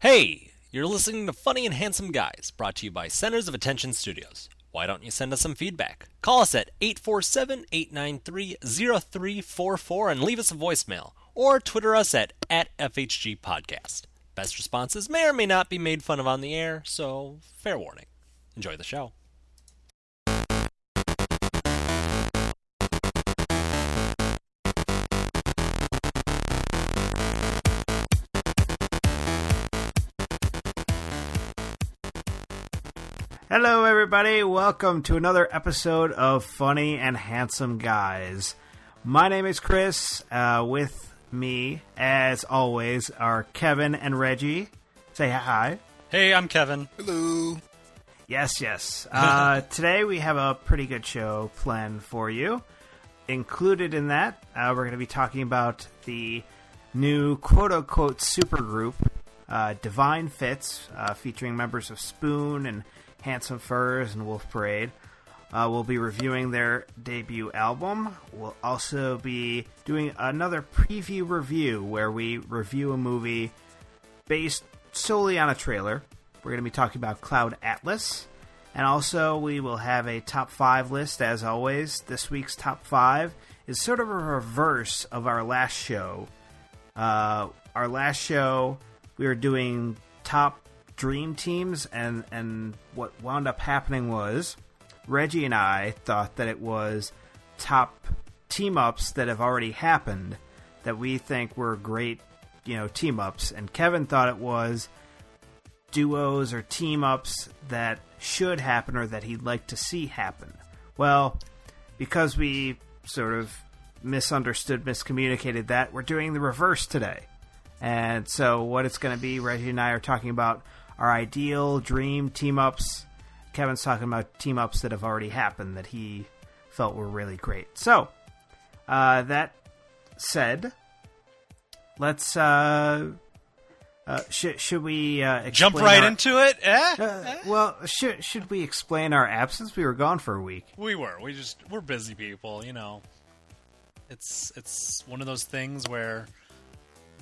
Hey, you're listening to Funny and Handsome Guys, brought to you by Centers of Attention Studios. Why don't you send us some feedback? Call us at 847 893 0344 and leave us a voicemail, or Twitter us at, at FHG Podcast. Best responses may or may not be made fun of on the air, so fair warning. Enjoy the show. Hello, everybody. Welcome to another episode of Funny and Handsome Guys. My name is Chris. Uh, with me, as always, are Kevin and Reggie. Say hi. Hey, I'm Kevin. Hello. Yes, yes. Uh, today we have a pretty good show planned for you. Included in that, uh, we're going to be talking about the new quote unquote supergroup, uh, Divine Fits, uh, featuring members of Spoon and Handsome Furs and Wolf Parade. Uh, we'll be reviewing their debut album. We'll also be doing another preview review where we review a movie based solely on a trailer. We're going to be talking about Cloud Atlas. And also, we will have a top five list as always. This week's top five is sort of a reverse of our last show. Uh, our last show, we were doing top dream teams, and, and what wound up happening was Reggie and I thought that it was top team ups that have already happened that we think were great, you know, team ups, and Kevin thought it was duos or team ups that should happen or that he'd like to see happen. Well, because we sort of misunderstood, miscommunicated that, we're doing the reverse today. And so, what it's going to be, Reggie and I are talking about our ideal dream team ups. Kevin's talking about team ups that have already happened that he felt were really great. So, uh, that said, let's. Uh, uh, should should we uh, Jump right our- into it, eh? Uh, well, should should we explain our absence? We were gone for a week. We were. We just we're busy people, you know. It's it's one of those things where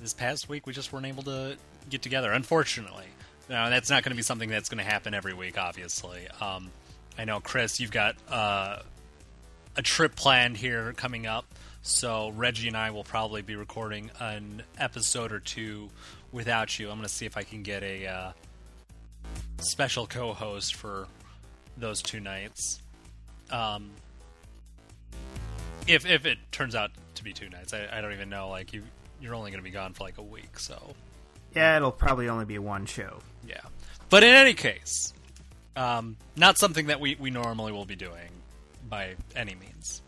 this past week we just weren't able to get together. Unfortunately, now that's not going to be something that's going to happen every week. Obviously, um, I know Chris, you've got uh, a trip planned here coming up, so Reggie and I will probably be recording an episode or two without you. I'm going to see if I can get a uh, special co-host for those two nights. Um, if if it turns out to be two nights, I, I don't even know. Like you, you're only going to be gone for like a week, so Yeah, it'll probably only be one show. Yeah. But in any case, um, not something that we we normally will be doing by any means.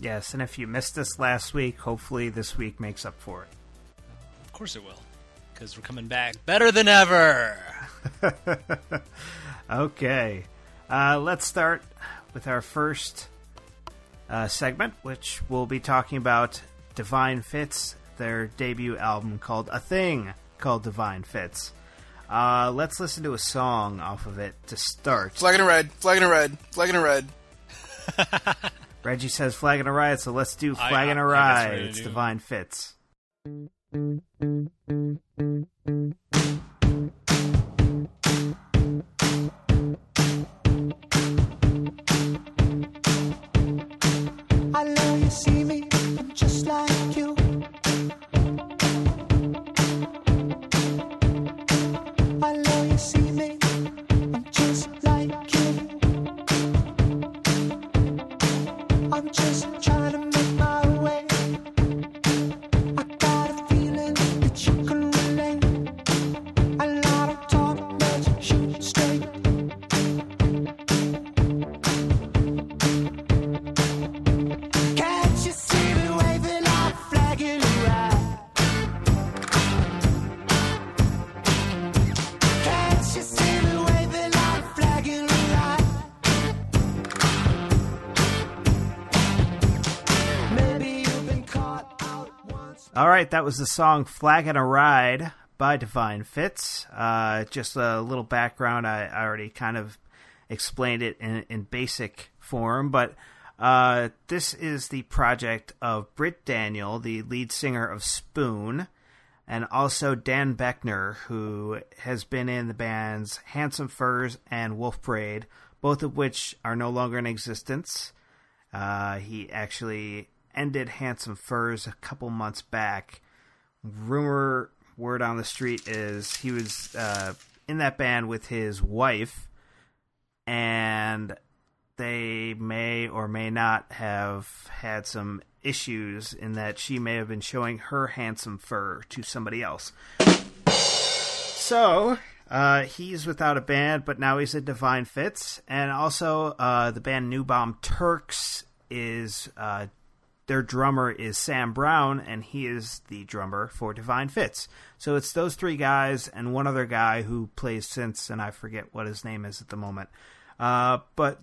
Yes, and if you missed us last week, hopefully this week makes up for it. Of course it will, because we're coming back better than ever. Okay, uh, let's start with our first uh, segment, which we'll be talking about Divine Fits, their debut album called A Thing called Divine Fits. Uh, let's listen to a song off of it to start. Flag in a red. Flag in a red. Flag in a red. Reggie says flag and a riot, so let's do I- flag I- and a I guess we're ride. It's do- Divine Fits. I know you see me just like right, that was the song "Flaggin a Ride" by Divine Fits. Uh, just a little background. I, I already kind of explained it in, in basic form, but uh, this is the project of Britt Daniel, the lead singer of Spoon, and also Dan Boeckner, who has been in the bands Handsome Furs and Wolf Parade, both of which are no longer in existence. Uh, he actually ended Handsome Furs a couple months back. Rumor, word on the street is he was uh, in that band with his wife, and they may or may not have had some issues in that she may have been showing her handsome fur to somebody else. So, uh, he's without a band, but now he's at Divine Fits. And also, uh, the band New Bomb Turks is, uh, their drummer is Sam Brown, and he is the drummer for Divine Fits. So it's those three guys and one other guy who plays synths, and I forget what his name is at the moment. Uh, but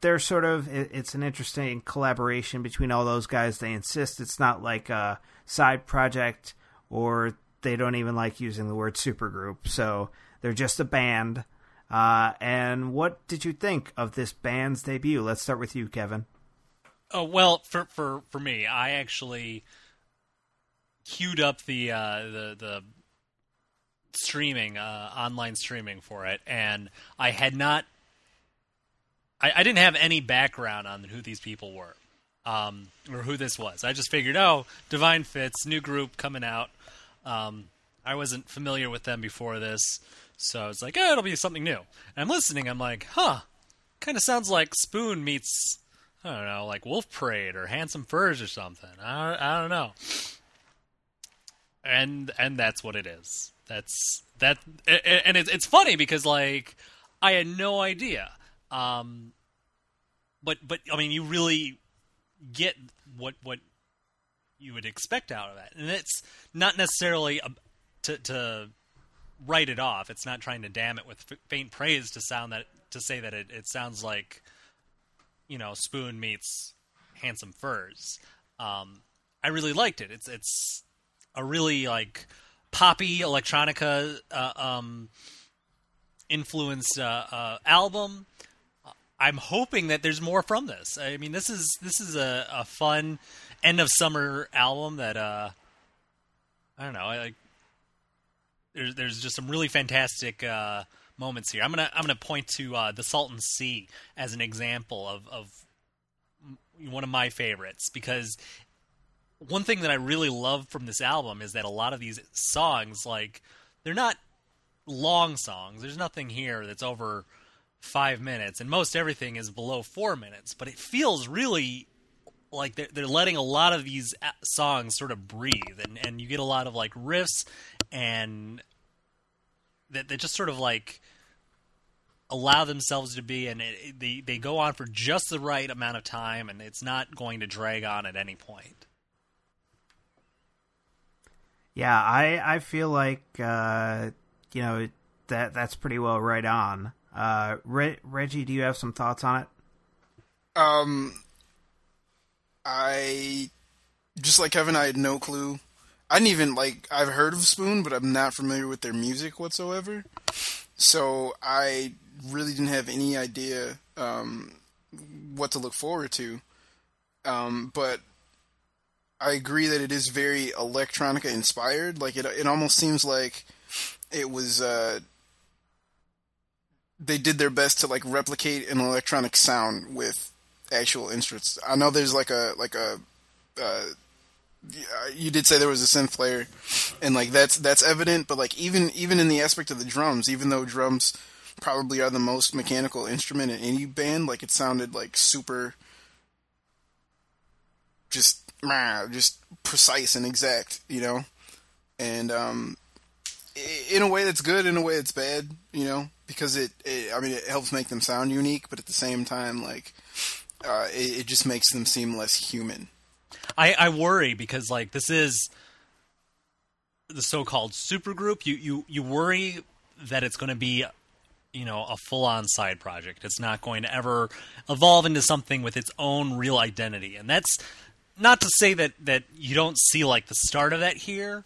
they're sort of it- it's an interesting collaboration between all those guys. They insist it's not like a side project, or they don't even like using the word supergroup. So they're just a band. Uh, and what did you think of this band's debut? Let's start with you, Kevin. Oh well, for for for me, I actually queued up the uh, the the streaming uh, online streaming for it, and I had not. I, I didn't have any background on who these people were, um, or who this was. I just figured, oh, Divine Fits, new group coming out. Um, I wasn't familiar with them before this, so I was like, oh, it'll be something new. And I'm listening. I'm like, huh, kind of sounds like Spoon meets I don't know, like Wolf Parade or Handsome Furs or something. I don't, I don't know. And and that's what it is. That's that, and it's it's funny because like I had no idea. Um, but but I mean, you really get what what you would expect out of that, and it's not necessarily a, to to write it off. It's not trying to damn it with faint praise to sound that to say that it, it sounds like you know Spoon meets Handsome Furs. Um, I really liked it. It's it's a really like poppy electronica uh, um, influenced uh, uh, album. I'm hoping that there's more from this. I mean, this is this is a, a fun end of summer album that uh, I don't know. I like. There's there's just some really fantastic uh, moments here. I'm gonna I'm gonna point to uh, the Salton Sea as an example of of one of my favorites because one thing that I really love from this album is that a lot of these songs like they're not long songs. There's nothing here that's over five minutes, and most everything is below four minutes. But it feels really like they're, they're letting a lot of these songs sort of breathe, and, and you get a lot of like riffs and that that just sort of like allow themselves to be, and it, it- they they go on for just the right amount of time, and it's not going to drag on at any point. Yeah, I I feel like uh, you know that that's pretty well right on. Uh, Re- Reggie, do you have some thoughts on it? Um, I just like Kevin. I had no clue. I didn't even like. I've heard of Spoon, but I'm not familiar with their music whatsoever. So I really didn't have any idea um, what to look forward to. Um, but I agree that it is very electronica inspired. Like it, it almost seems like it was. Uh, they did their best to like replicate an electronic sound with actual instruments. I know there's like a like a uh, you did say there was a synth player, and like that's that's evident. But like even even in the aspect of the drums, even though drums probably are the most mechanical instrument in any band, like it sounded like super, just just precise and exact, you know. And um, in a way that's good, in a way that's bad, you know, because it, it I mean, it helps make them sound unique, but at the same time, like, uh, it, it just makes them seem less human. I, I worry because like this is the so-called supergroup. You you you worry that it's going to be you know a full-on side project. It's not going to ever evolve into something with its own real identity, and that's not to say that that you don't see like the start of that here.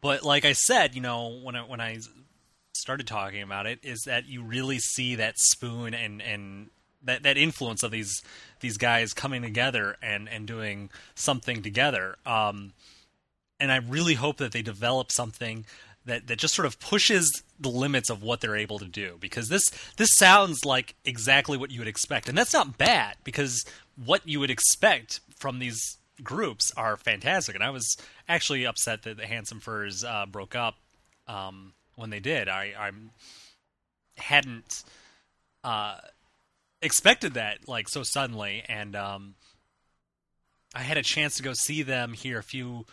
But like I said, you know when I when I started talking about it, is that you really see that spoon and and that that influence of these these guys coming together and and doing something together. Um, and I really hope that they develop something that that just sort of pushes the limits of what they're able to do because this this sounds like exactly what you would expect. And that's not bad because what you would expect from these groups are fantastic. And I was actually upset that the Handsome Furs uh, broke up um, when they did. I I hadn't uh, expected that like so suddenly and um, I had a chance to go see them here a few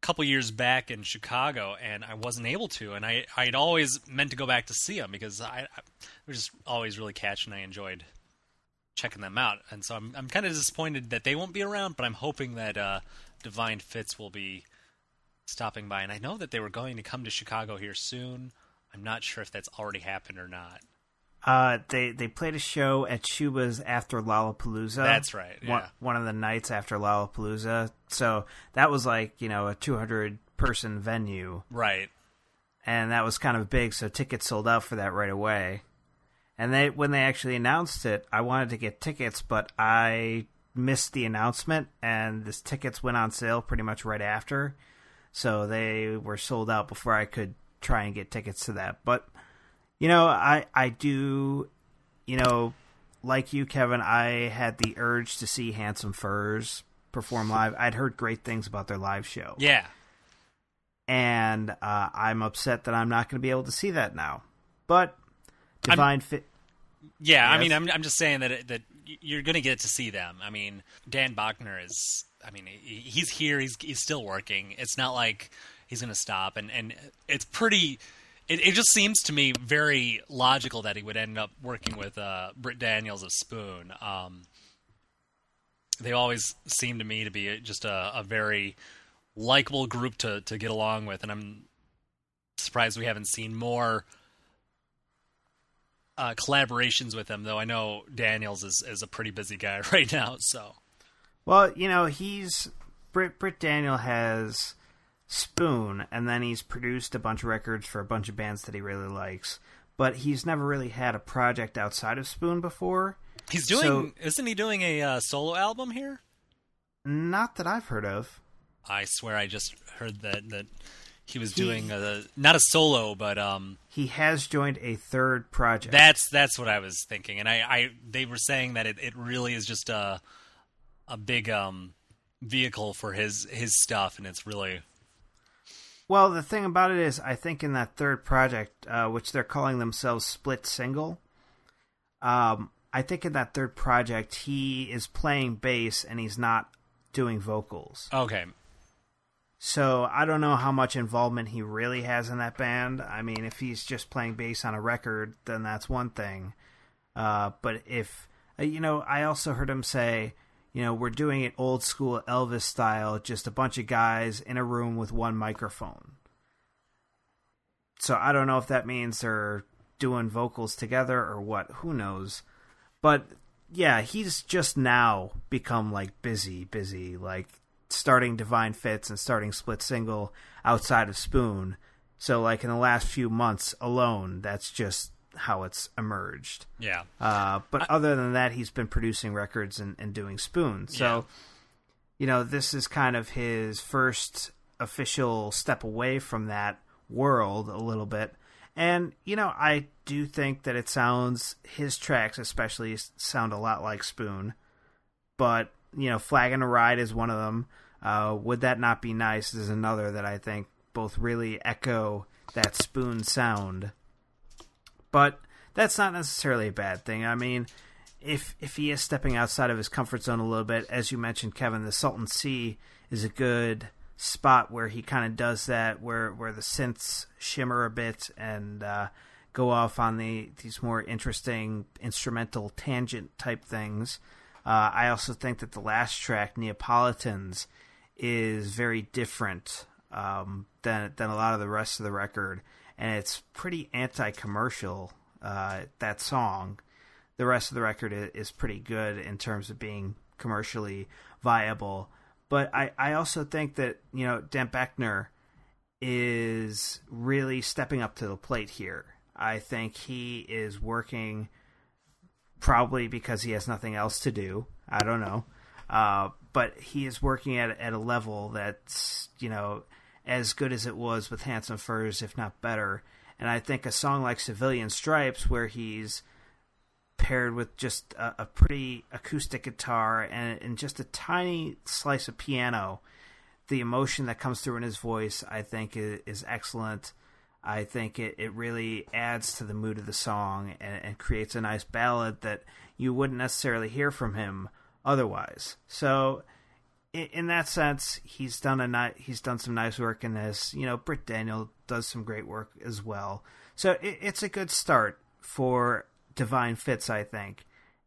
couple years back in Chicago, and I wasn't able to. And I I'd always meant to go back to see them because I, I was just always really catching. I enjoyed checking them out, and so I'm I'm kind of disappointed that they won't be around. But I'm hoping that uh, Divine Fits will be stopping by, and I know that they were going to come to Chicago here soon. I'm not sure if that's already happened or not. Uh, they they played a show at Schuba's after Lollapalooza. That's right, One, yeah. one of the nights after Lollapalooza. So that was like you know a 200 person venue, Right. and that was kind of big. So tickets sold out for that right away. And they when they actually announced it, I wanted to get tickets, but I missed the announcement, and this tickets went on sale pretty much right after. So they were sold out before I could try and get tickets to that. But you know, I I do, you know, like you, Kevin. I had the urge to see Handsome Furs perform live. I'd heard great things about their live show, Yeah. and uh, I'm upset that I'm not going to be able to see that now. But Divine Fit, Yeah, I mean, I'm I'm just saying that that you're going to get to see them. I mean, Dan Boeckner is. I mean, he's here. He's he's still working. It's not like he's going to stop, and and it's pretty. It, it just seems to me very logical that he would end up working with uh, Britt Daniels of Spoon. Um, they always seem to me to be just a, a very likable group to to get along with, and I'm surprised we haven't seen more uh, collaborations with him. Though I know Daniels is is a pretty busy guy right now. So well, you know, he's Britt Britt Daniel has Spoon, and then he's produced a bunch of records for a bunch of bands that he really likes. But he's never really had a project outside of Spoon before. he's doing. So- isn't he doing a uh, solo album here? Not that I've heard of. I swear I just heard that that he was He- doing a not a solo, but um He has joined a third project. that's that's what I was thinking. And I, I they were saying that it, it really is just a a big um vehicle for his his stuff, and it's really Well, the thing about it is, I think in that third project, uh, which they're calling themselves Split Single, um, I think in that third project he is playing bass and he's not doing vocals. okay. So I don't know how much involvement he really has in that band. I mean, if he's just playing bass on a record, then that's one thing. Uh, but if uh, you know, I also heard him say, you know, we're doing it old school Elvis style, just a bunch of guys in a room with one microphone. So I don't know if that means they're doing vocals together or what. Who knows? But yeah, he's just now become like busy, busy, like starting Divine Fits and starting Split Single outside of Spoon. So like in the last few months alone, that's just how it's emerged. Yeah. Uh, but other than that, he's been producing records and, and doing Spoon. So, Yeah. you know, this is kind of his first official step away from that world a little bit. And, you know, I do think that it sounds, his tracks especially sound a lot like Spoon. But, you know, Flaggin a Ride is one of them. Uh, Would That Not Be Nice is another that I think both really echo that Spoon sound but that's not necessarily a bad thing. I mean, if if he is stepping outside of his comfort zone a little bit, as you mentioned, Kevin, the Salton Sea is a good spot where he kind of does that, where where the synths shimmer a bit and uh, go off on the these more interesting instrumental tangent type things. Uh, I also think that the last track, Neapolitans, is very different um, than than a lot of the rest of the record, and it's pretty anti-commercial. Uh, that song, the rest of the record is, pretty good in terms of being commercially viable. But I, I also think that you know Dan Boeckner is really stepping up to the plate here. I think he is working probably because he has nothing else to do. I don't know. Uh, but he is working at at a level that's you know as good as it was with Handsome Furs, if not better. And I think a song like Civilian Stripes, where he's paired with just a, a pretty acoustic guitar and, and just a tiny slice of piano, the emotion that comes through in his voice, I think, is, is excellent. I think it, it really adds to the mood of the song and, and creates a nice ballad that you wouldn't necessarily hear from him otherwise. So, in, in that sense, he's done a ni- he's done some nice work in this. You know, Britt Daniel does some great work as well. So it, it's a good start for Divine Fits, I think,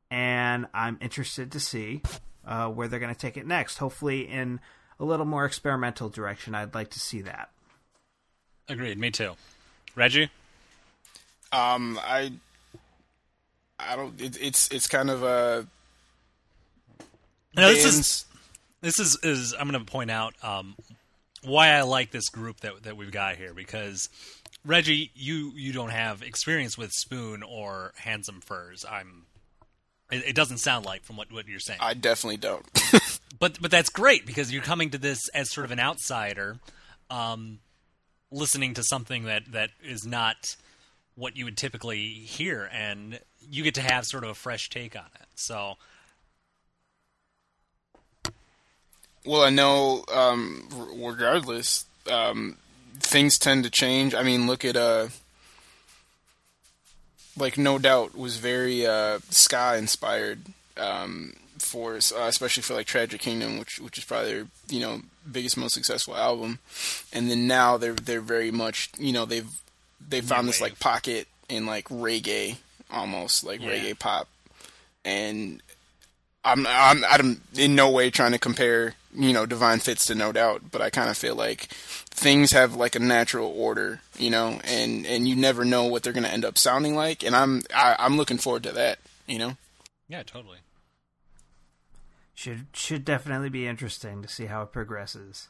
and I'm interested to see uh, where they're going to take it next. Hopefully, in a little more experimental direction. I'd like to see that. Agreed. Me too. Reggie. Um, I, I don't. It, it's it's kind of a. No, this is this is is I'm going to point out um, why I like this group that that we've got here because Reggie, you you don't have experience with Spoon or Handsome Furs. I'm. It, it doesn't sound like from what what you're saying, I definitely don't. but but that's great because you're coming to this as sort of an outsider, um, listening to something that that is not what you would typically hear, and you get to have sort of a fresh take on it. So Well, I know. Um, regardless, um, things tend to change. I mean, look at uh, like No Doubt was very uh, ska inspired um, for, uh, especially for like Tragic Kingdom, which which is probably their you know biggest, most successful album. And then now they're they're very much you know they've they found this like pocket in like reggae, almost like Yeah. reggae pop, and I'm I'm I'm in no way trying to compare you know Divine Fits to No Doubt, but I kind of feel like things have like a natural order, you know, and and you never know what they're gonna end up sounding like, and I'm I, I'm looking forward to that, you know. yeah, totally. Should should definitely be interesting to see how it progresses.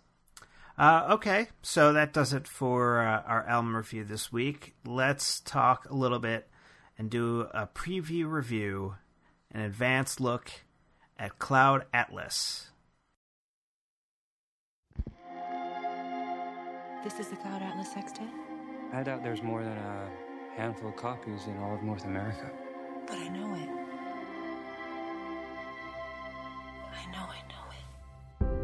Uh, okay, so that does it for uh, our album review this week. Let's talk a little bit and do a preview review, an advanced look at Cloud Atlas. This is the Cloud Atlas Sextet? I doubt there's more than a handful of copies in all of North America. But I know it. I know I know it.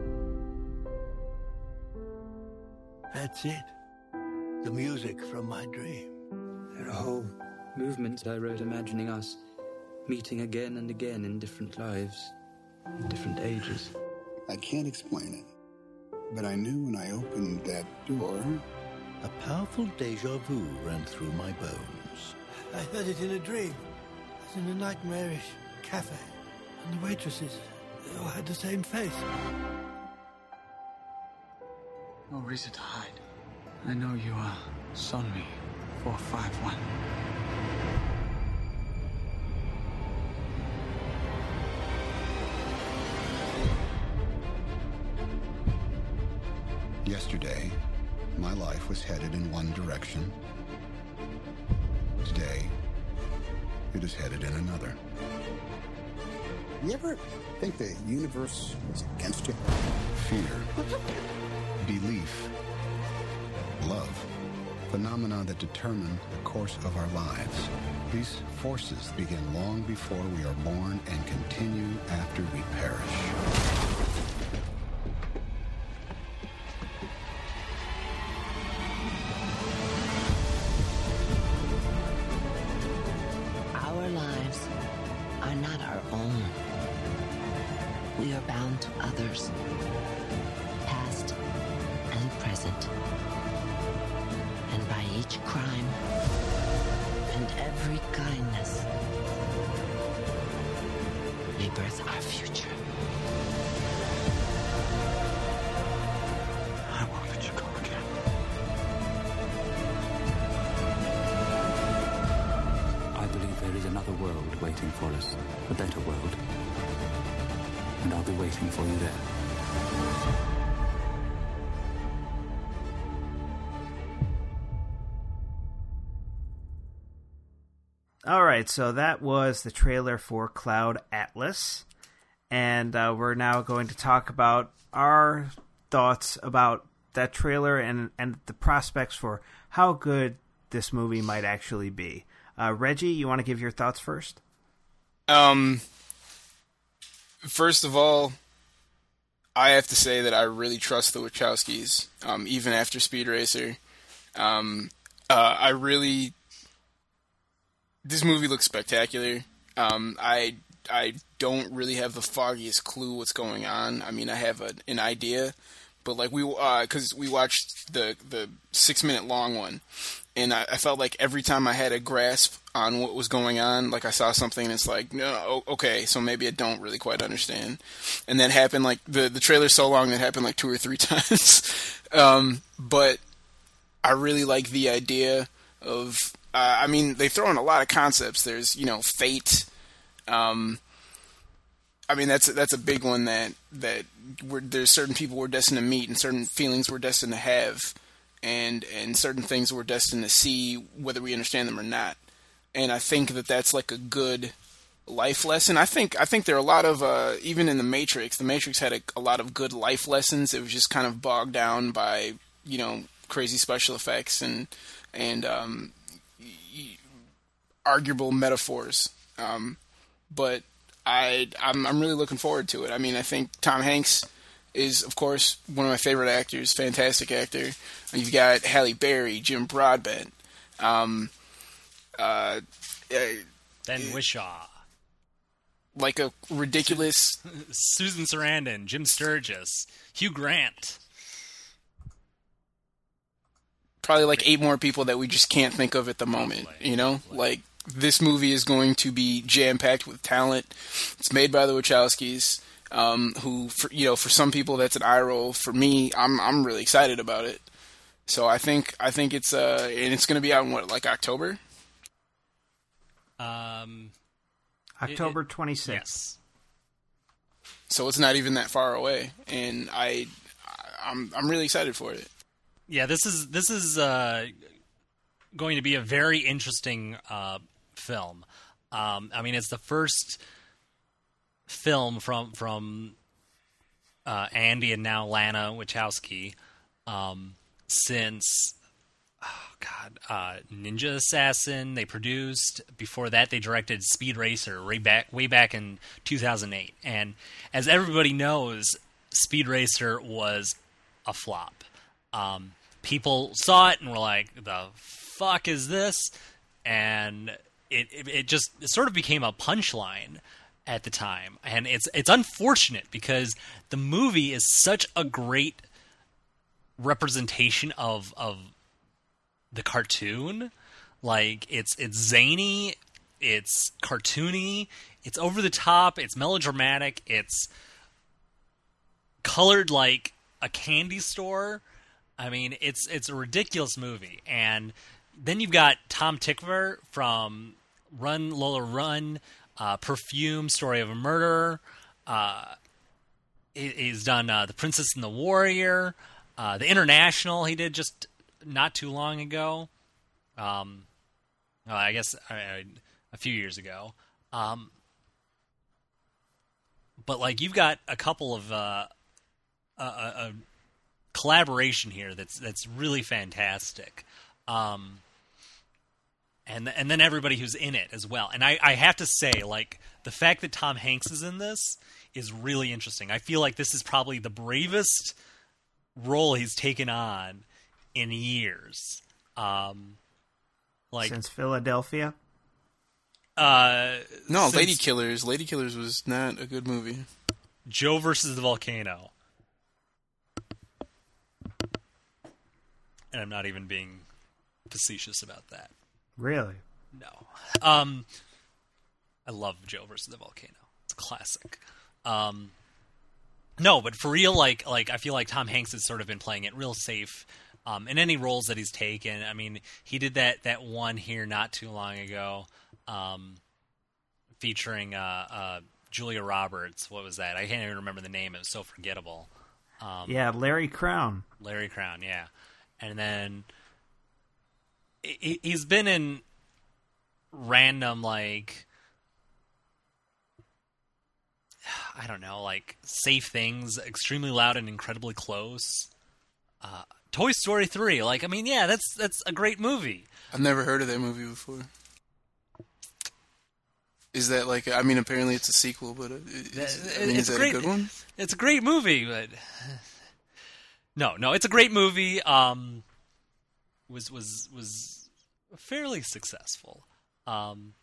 That's it. The music from my dream. There are whole movements I wrote imagining us meeting again and again in different lives, in different ages. I can't explain it, but I knew when I opened that door, a powerful deja vu ran through my bones. I heard it in a dream. It was in a nightmarish cafe. And the waitresses, they all had the same face. No reason to hide. I know you are Sonmi 451. Life was headed in one direction. Today, it is headed in another. You ever think the universe is against you? Fear, belief, love, phenomena that determine the course of our lives. These forces begin long before we are born and continue after we perish. Right, so that was the trailer for Cloud Atlas, and uh, we're now going to talk about our thoughts about that trailer and and the prospects for how good this movie might actually be. Uh, Reggie, you want to give your thoughts first? Um, first of all, I have to say that I really trust the Wachowskis, um, even after Speed Racer. Um, uh, I really, this movie looks spectacular. Um, I I don't really have the foggiest clue what's going on. I mean, I have a, an idea, but like we, because we watched the the six minute long one, and I, I felt like every time I had a grasp on what was going on, like I saw something and it's like, no, okay, so maybe I don't really quite understand. And that happened like the the trailer's so long that happened like two or three times. um, but I really like the idea of. Uh, I mean, they throw in a lot of concepts. There's you know fate. Um, I mean that's that's a big one that that there's certain people we're destined to meet and certain feelings we're destined to have, and and certain things we're destined to see whether we understand them or not. And I think that that's like a good life lesson. I think I think there are a lot of uh, even in the Matrix. The Matrix had a, a lot of good life lessons. It was just kind of bogged down by you know crazy special effects and and um, arguable metaphors. Um, but I I'm, I'm really looking forward to it. I mean, I think Tom Hanks is of course one of my favorite actors, fantastic actor. You've got Halle Berry, Jim Broadbent, um, uh, uh, Ben Whishaw, like a ridiculous. Susan Sarandon, Jim Sturgess, Hugh Grant. probably like eight more people that we just can't think of at the moment. You know, like this movie is going to be jam packed with talent. It's made by the Wachowskis, um, who, for, you know, for some people that's an eye roll. For me, I'm I'm really excited about it. So I think I think it's uh and it's going to be out in what like October. Um, October twenty sixth. yes. So it's not even that far away, and I I'm I'm really excited for it. Yeah, this is this is uh, going to be a very interesting uh, film. Um, I mean, it's the first film from from uh, Andy and now Lana Wachowski um, since oh god uh, Ninja Assassin. They produced before that they directed Speed Racer way back way back in 2008. And as everybody knows, Speed Racer was a flop. Um, people saw it and were like, "The fuck is this?" And it it, it just it sort of became a punchline at the time, and it's it's unfortunate because the movie is such a great representation of of the cartoon. Like it's it's zany, it's cartoony, it's over the top, it's melodramatic, it's colored like a candy store. I mean, it's it's a ridiculous movie. And then you've got Tom Tykwer from Run Lola Run, uh, Perfume, Story of a Murderer. Uh, he's done uh, The Princess and the Warrior, uh, The International. He did just not too long ago. Um, well, I guess I, I, a few years ago. Um, but like you've got a couple of uh, a, a, collaboration here that's that's really fantastic. Um, and and then everybody who's in it as well. And I, I have to say, like the fact that Tom Hanks is in this is really interesting. I feel like this is probably the bravest role he's taken on in years. Um, like Since Philadelphia. uh, No, since Lady Killers. Lady Killers was not a good movie. Joe versus the volcano. And I'm not even being facetious about that. Really? No. Um, I love Joe versus the volcano. It's a classic. Um, no, but for real, like like I feel like Tom Hanks has sort of been playing it real safe. Um, in any roles that he's taken, I mean, he did that that one here not too long ago, um, featuring uh, uh, Julia Roberts. What was that? I can't even remember the name. It was so forgettable. Um, Yeah, Larry Crowne. Larry Crowne, yeah. And then he- he's been in random like I don't know, like safe things, extremely loud and incredibly close. uh, Toy Story three. Like, I mean, yeah, that's that's a great movie. I've never heard of that movie before. Is that like? I mean, apparently it's a sequel, but is, I mean, it's is that great. a good one? It's a great movie, but no, no, it's a great movie. Um, was was was fairly successful. Um,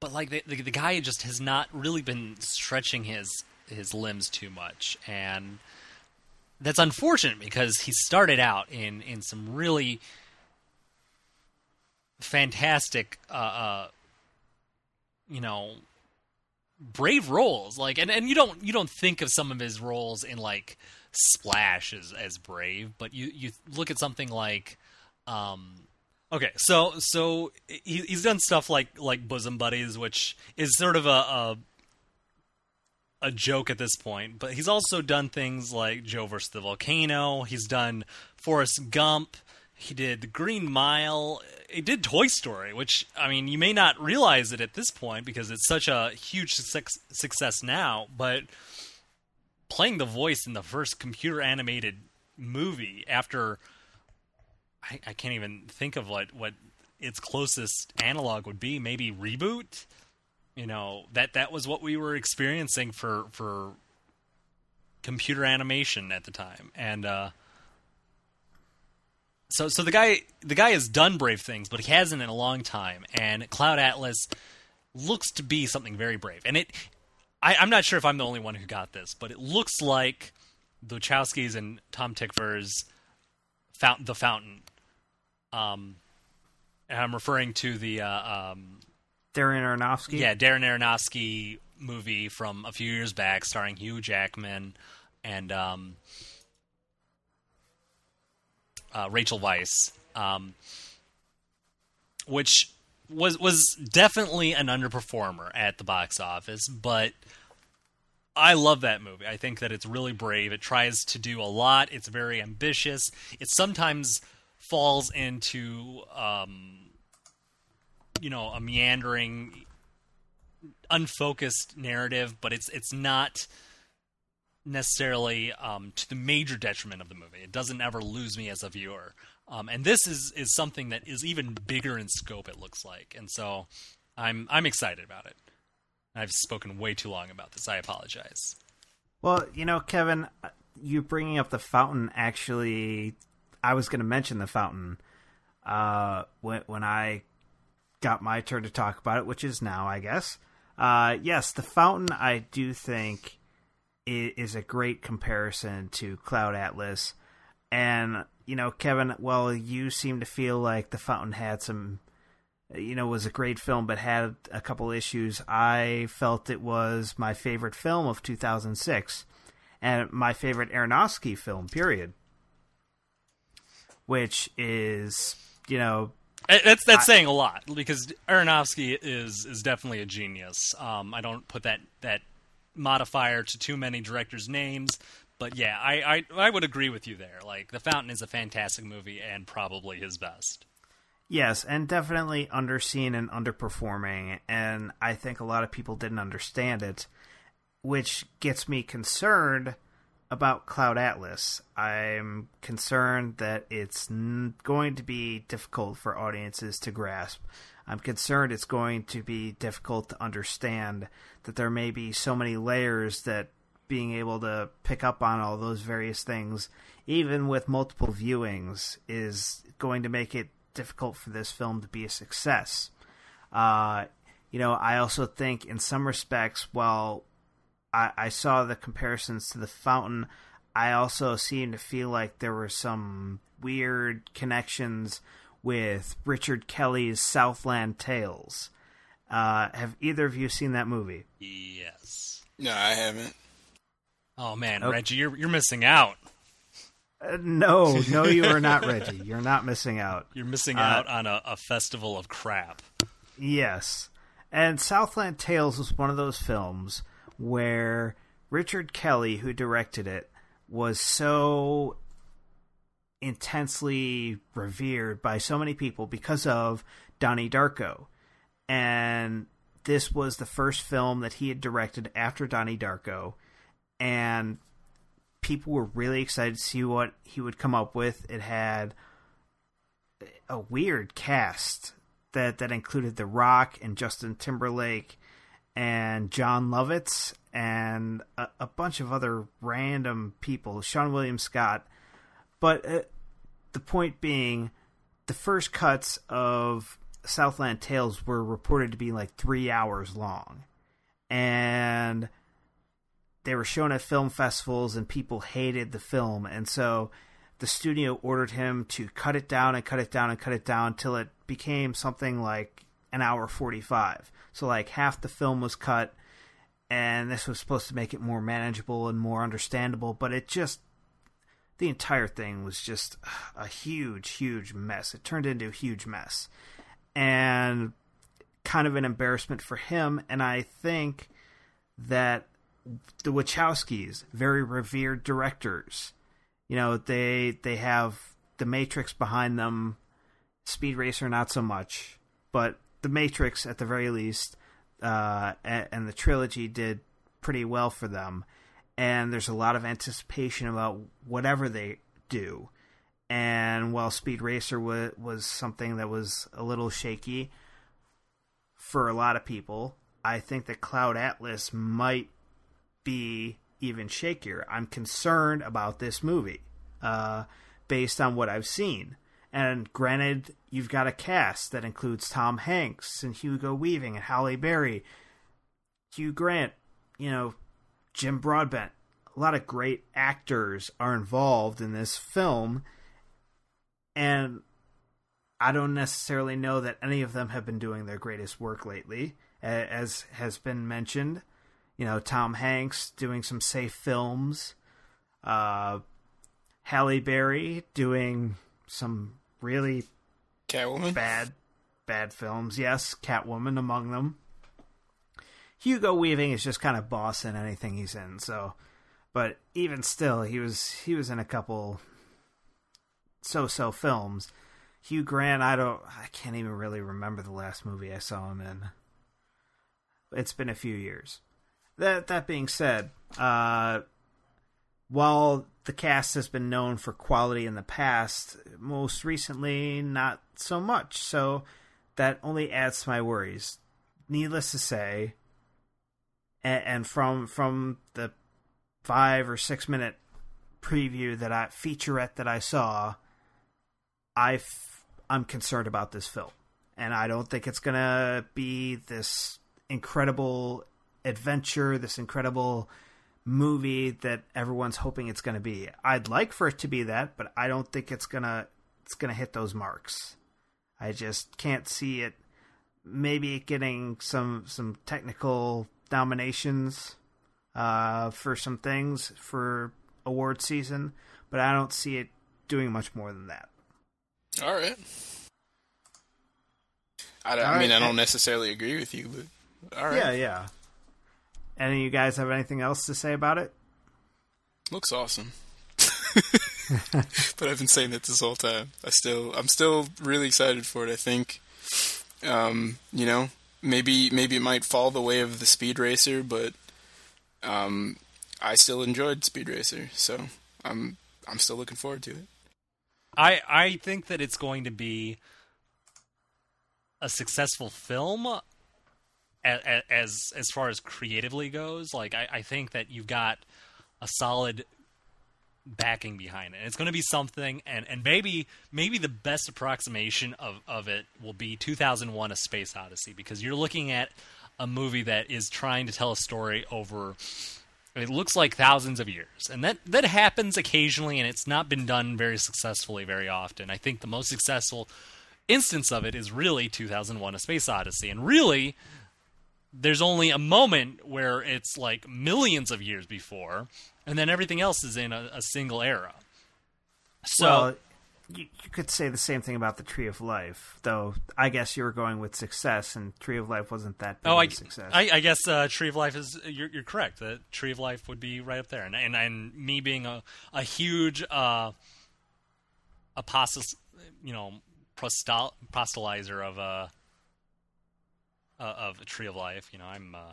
but like the, the the guy just has not really been stretching his his limbs too much, and that's unfortunate because he started out in in some really fantastic, uh, uh you know, brave roles. Like, and, and you don't you don't think of some of his roles in like Splash as as brave, but you you look at something like, um, okay, so so he, he's done stuff like like Bosom Buddies, which is sort of a, a a joke at this point, but he's also done things like Joe versus the Volcano. He's done Forrest Gump. He did Green Mile. He did Toy Story, which I mean, you may not realize it at this point because it's such a huge success, success now. But playing the voice in the first computer animated movie after I, I can't even think of what what its closest analog would be. Maybe reboot? You know that that was what we were experiencing for for computer animation at the time. And uh so so the guy the guy has done brave things but he hasn't in a long time. And cloud atlas looks to be something very brave. And it I, i'm not sure if i'm the only one who got this but it looks like the wachowskis and tom tykwer's fountain the fountain um and i'm referring to the uh, um Darren Aronofsky. yeah, Darren Aronofsky movie from a few years back, starring Hugh Jackman and um, uh, Rachel Weisz, um, which was was definitely an underperformer at the box office, but I love that movie. I think that it's really brave. It tries to do a lot. It's very ambitious. It sometimes falls into um, you know a meandering unfocused narrative but it's it's not necessarily um, to the major detriment of the movie it doesn't ever lose me as a viewer um, and this is is something that is even bigger in scope it looks like. And so i'm i'm excited about it. I've spoken way too long about this. I apologize. Well, you know, Kevin, you bringing up the fountain actually, I was going to mention the fountain uh, when when I got my turn to talk about it, which is now, I guess. Uh, yes, the fountain I do think i- is a great comparison to Cloud Atlas, and you know, Kevin, well, you seem to feel like the fountain had some you know, was a great film but had a couple issues. I felt it was my favorite film of 2006 and my favorite Aronofsky film, period. Which is, you know, Uh, That's that's I- saying a lot because Aronofsky is is definitely a genius. Um, I don't put that that modifier to too many directors' names, but yeah, I, I I would agree with you there. Like, The Fountain is a fantastic movie and probably his best. Yes, and definitely underseen and underperforming, and I think a lot of people didn't understand it, which gets me concerned about Cloud Atlas. I'm concerned that it's going to be difficult for audiences to grasp. I'm concerned it's going to be difficult to understand that there may be so many layers that being able to pick up on all those various things, even with multiple viewings, is going to make it difficult for this film to be a success. Uh, you know, I also think in some respects, while I, I saw the comparisons to the fountain, I also seem to feel like there were some weird connections with Richard Kelly's Southland Tales. Uh, have either of you seen that movie? Yes. No, I haven't. Oh man, Okay. Reggie, you're you're missing out. Uh, no, no, you are not, Reggie. You're not missing out. You're missing Uh, out on a, a festival of crap. Yes. And Southland Tales was one of those films where Richard Kelly, who directed it, was so intensely revered by so many people because of Donnie Darko. And this was the first film that he had directed after Donnie Darko. And people were really excited to see what he would come up with. It had a weird cast that that included The Rock and Justin Timberlake and Jon Lovitz and a, a bunch of other random people, Seann William Scott. But uh, the point being, the first cuts of Southland Tales were reported to be like three hours long, and they were shown at film festivals, and people hated the film, and so the studio ordered him to cut it down and cut it down and cut it down until it became something like an hour 45. So, like, half the film was cut, and this was supposed to make it more manageable and more understandable, but it just. The entire thing was just a huge, huge mess. It turned into a huge mess. And kind of an embarrassment for him. And I think that the Wachowskis, very revered directors, you know, they they have the Matrix behind them, Speed Racer not so much, but the Matrix at the very least, uh, and, the trilogy did pretty well for them. And there's a lot of anticipation about whatever they do. And while Speed Racer was was something that was a little shaky for a lot of people, I think that Cloud Atlas might be even shakier. I'm concerned about this movie uh, based on what I've seen. And granted, you've got a cast that includes Tom Hanks and Hugo Weaving and Halle Berry, Hugh Grant, you know, Jim Broadbent. A lot of great actors are involved in this film. And I don't necessarily know that any of them have been doing their greatest work lately, as has been mentioned. You know, Tom Hanks doing some safe films, uh, Halle Berry doing some really Catwoman. bad, bad films. Yes, Catwoman among them. Hugo Weaving is just kind of boss in anything he's in. So, but even still, he was he was in a couple so-so films. Hugh Grant, I don't, I can't even really remember the last movie I saw him in. It's been a few years. That that being said, uh, while the cast has been known for quality in the past, most recently not so much. So that only adds to my worries. Needless to say, and, and from from the five or six minute preview that I featurette that I saw, I f- I'm concerned about this film, and I don't think it's gonna be this incredible adventure, this incredible movie that everyone's hoping it's going to be. I'd like for it to be that, but I don't think it's gonna it's gonna hit those marks. I just can't see it. Maybe getting some some technical nominations uh, for some things for award season, but I don't see it doing much more than that. All right. I, don't- I mean, right, I don't necessarily agree with you, but all right. Yeah, yeah. Any of you guys have anything else to say about it? Looks awesome. but I've been saying that this whole time. I still, I'm still really excited for it. I think, um, you know, maybe maybe it might fall the way of the Speed Racer, but um, I still enjoyed Speed Racer, so I'm I'm still looking forward to it. I I think that it's going to be a successful film as as, as far as creatively goes. Like I, I think that you've got a solid backing behind it. It's going to be something, and, and maybe maybe the best approximation of, of it will be 2001: A Space Odyssey, because you're looking at a movie that is trying to tell a story over. It looks like thousands of years, and that that happens occasionally, and it's not been done very successfully very often. I think the most successful instance of it is really 2001: A Space Odyssey, and really there's only a moment where it's like millions of years before, and then everything else is in a, a single era. So well, you, you could say the same thing about the Tree of Life, though. I guess you were going with success, and Tree of Life wasn't that big Oh, I, success. I, I guess uh, Tree of Life is you're, you're correct. The Tree of Life would be right up there, and and, and me being a a huge uh, apostle, you know, apostolizer of uh, uh, of a Tree of Life, you know, I'm uh,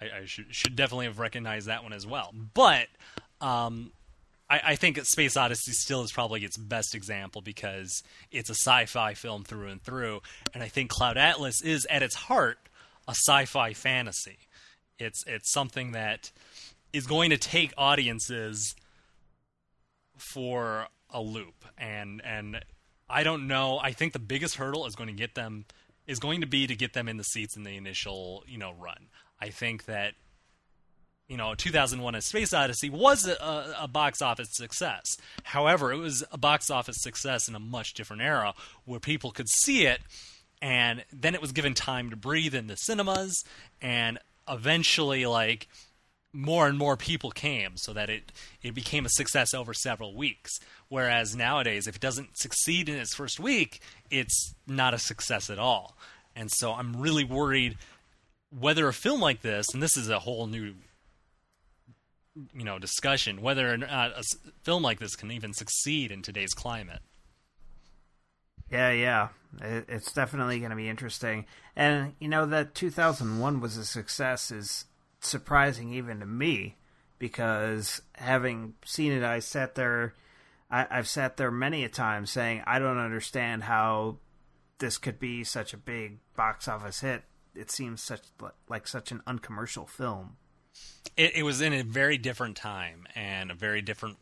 I, I should should definitely have recognized that one as well. But um, I, I think Space Odyssey still is probably its best example because it's a sci-fi film through and through, and I think Cloud Atlas is at its heart a sci-fi fantasy. It's it's something that is going to take audiences for a loop, and and I don't know. I think the biggest hurdle is going to get them is going to be to get them in the seats in the initial you know run. I think that you know 2001 a space odyssey was a, a, a, box office success however it was a box office success in a much different era where people could see it and then it was given time to breathe in the cinemas and eventually like more and more people came so that it it became a success over several weeks whereas nowadays if it doesn't succeed in its first week it's not a success at all and so i'm really worried whether a film like this and this is a whole new you know discussion whether or not a film like this can even succeed in today's climate. Yeah, yeah, it's definitely going to be interesting. And you know that 2001 was a success is surprising even to me because having seen it, I sat there. I, I've sat there many a time saying I don't understand how this could be such a big box office hit. It seems such like such an uncommercial film it, it was in a very different time and a very different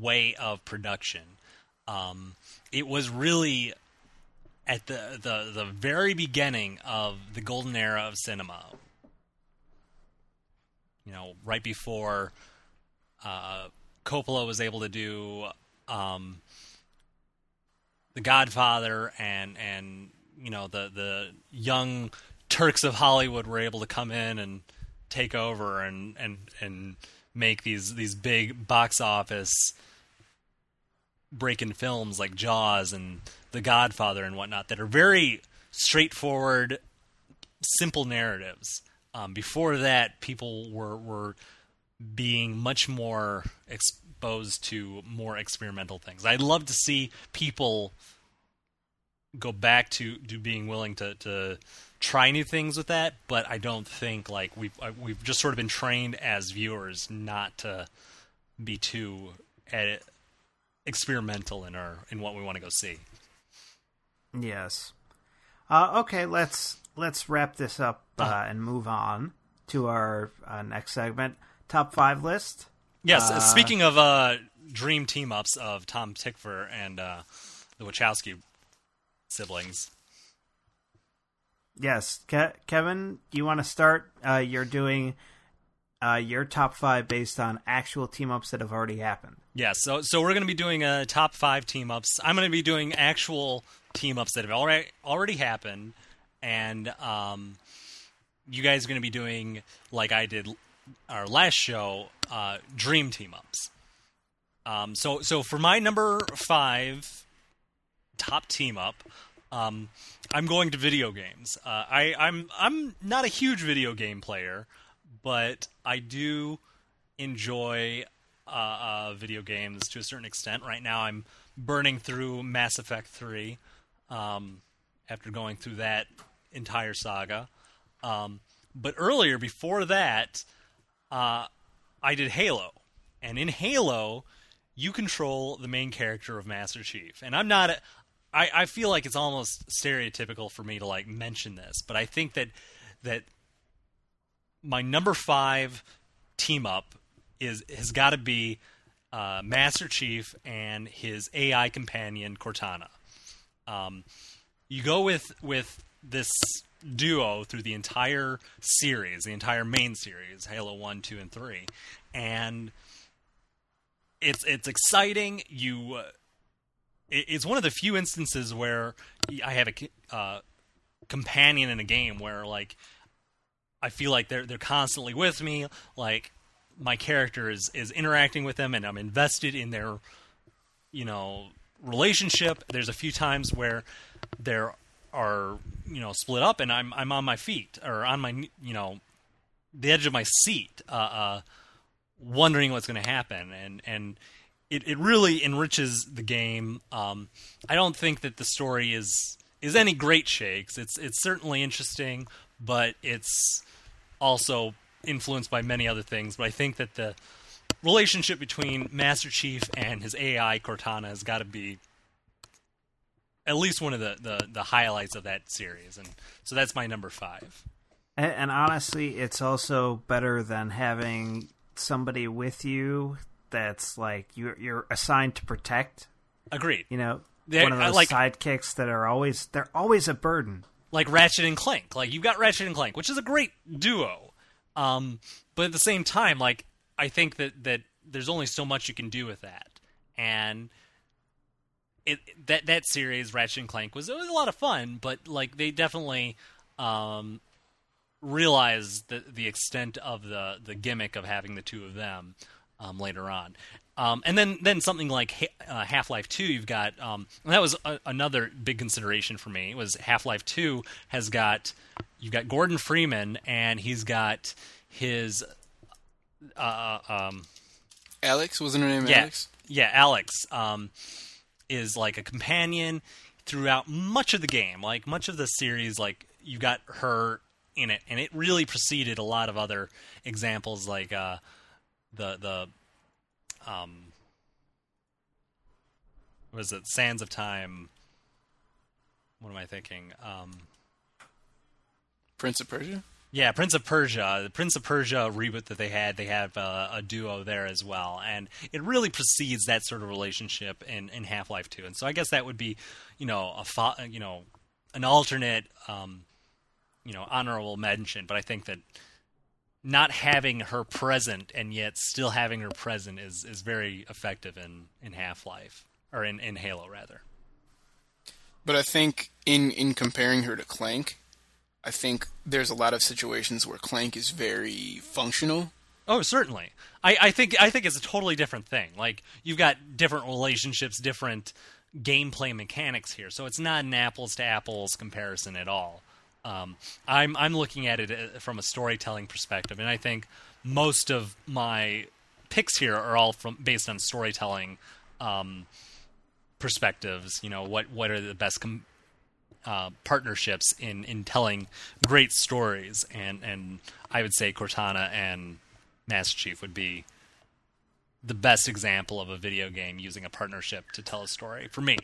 way of production. Um, it was really at the, the the very beginning of the golden era of cinema. You know, right before uh, Coppola was able to do um, The Godfather, and and you know the the young Turks of Hollywood were able to come in and take over and and and make these these big box office breaking films like Jaws and The Godfather and whatnot that are very straightforward, simple narratives. Um, before that, people were were being much more exposed to more experimental things. I'd love to see people go back to, to being willing to, to try new things with that, but I don't think like we've uh, we've just sort of been trained as viewers not to be too experimental in our in what we want to go see. Yes. Uh, okay, let's let's wrap this up uh, uh-huh. and move on to our uh, next segment, top five list. Yes. Uh, speaking of uh, dream team ups of Tom Tykwer and the Wachowski siblings. Yes, Ke- Kevin, you want to start? Uh, you're doing uh, your top five based on actual team ups that have already happened. Yes, so so we're going to be doing a top five team ups. I'm going to be doing actual team ups that have already already happened, and um, you guys are going to be doing like I did our last show, uh, dream team ups. Um, so so for my number five top team up, um, I'm going to video games. Uh, I, I'm I'm not a huge video game player, but I do enjoy uh, uh, video games to a certain extent. Right now, I'm burning through Mass Effect Three um, after going through that entire saga. Um, but earlier, before that, uh, I did Halo, and in Halo, you control the main character of Master Chief. And I'm not I, I feel like it's almost stereotypical for me to like mention this, but I think that that my number five team up is has got to be uh, Master Chief and his AI companion Cortana. Um, you go with with this duo through the entire series, the entire main series, Halo One, Two, and Three, and it's it's exciting. You uh, it's one of the few instances where I have a uh, companion in a game where like I feel like they're they're constantly with me. Like my character is is interacting with them, and I'm invested in their you know relationship. There's a few times where there are you know split up, and I'm I'm on my feet or on my you know the edge of my seat, uh, uh, wondering what's going to happen, and and it, it really enriches the game. Um, I don't think that the story is is any great shakes. It's it's certainly interesting, but it's also influenced by many other things. But I think that the relationship between Master Chief and his AI Cortana has got to be at least one of the, the, the highlights of that series, and so that's my number five. And, and honestly, it's also better than having somebody with you that's like you're you're assigned to protect. Agreed. You know, They- one of those like- sidekicks that are always they're always a burden. like Ratchet and Clank. Like you've got Ratchet and Clank, which is a great duo. Um, but at the same time, like I think that that there's only so much you can do with that, and it that that series Ratchet and Clank was it was a lot of fun, but like they definitely um, realized the the extent of the the gimmick of having the two of them um, later on. Um, and then, then something like uh, Half Life Two, you've got um, and that was a, another big consideration for me. Was Half Life Two has got you've got Gordon Freeman and he's got his uh, um, Alex wasn't her name yeah, Alex? Yeah, Alex um, is like a companion throughout much of the game. Like much of the series, like you got her in it, and it really preceded a lot of other examples, like uh, the the um, what is it? Sands of Time. What am I thinking? Um, Prince of Persia. Yeah, Prince of Persia, the Prince of Persia reboot that they had, they have uh, a duo there as well, and it really precedes that sort of relationship in, in Half Life Two, and so I guess that would be, you know, a fo- you know, an alternate, um, you know, honorable mention. But I think that not having her present and yet still having her present is is very effective in in Half Life or in in Halo rather. But I think in in comparing her to Clank, I think there's a lot of situations where Clank is very functional. Oh, certainly. I, I think I think it's a totally different thing. Like you've got different relationships, different gameplay mechanics here, so it's not an apples to apples comparison at all. Um, I'm I'm looking at it uh, from a storytelling perspective, and I think most of my picks here are all from based on storytelling um, perspectives. You know, what what are the best com- uh, partnerships in, in telling great stories, and, and I would say Cortana and Master Chief would be the best example of a video game using a partnership to tell a story for me.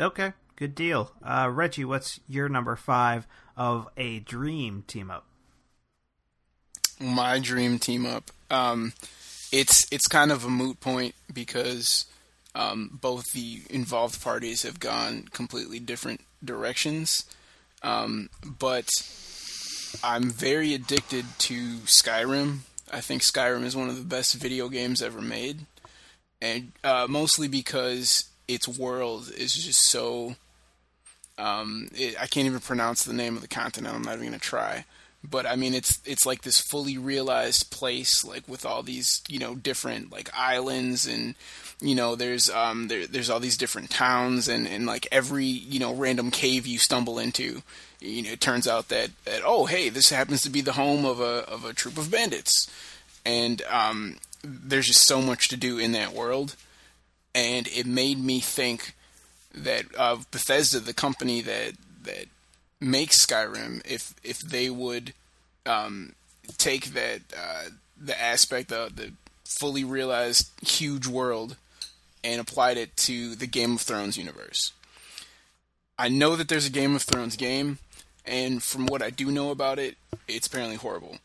Okay, good deal. Uh, Reggie, what's your number five of a dream team up? My dream team up. Um, it's it's kind of a moot point because um, both the involved parties have gone completely different directions. Um, but I'm very addicted to Skyrim. I think Skyrim is one of the best video games ever made, and uh, mostly because its world is just so. Um, it, I can't even pronounce the name of the continent. I'm not even gonna try. But I mean, it's it's like this fully realized place, like with all these you know different like islands and you know there's um there, there's all these different towns and and like every you know random cave you stumble into, you know it turns out that that oh hey this happens to be the home of a of a troop of bandits, and um there's just so much to do in that world, and it made me think that uh, Bethesda, the company that that makes Skyrim, if if they would um, take that uh, the aspect of the fully realized huge world and applied it to the Game of Thrones universe. I know that there's a Game of Thrones game, and from what I do know about it, it's apparently horrible.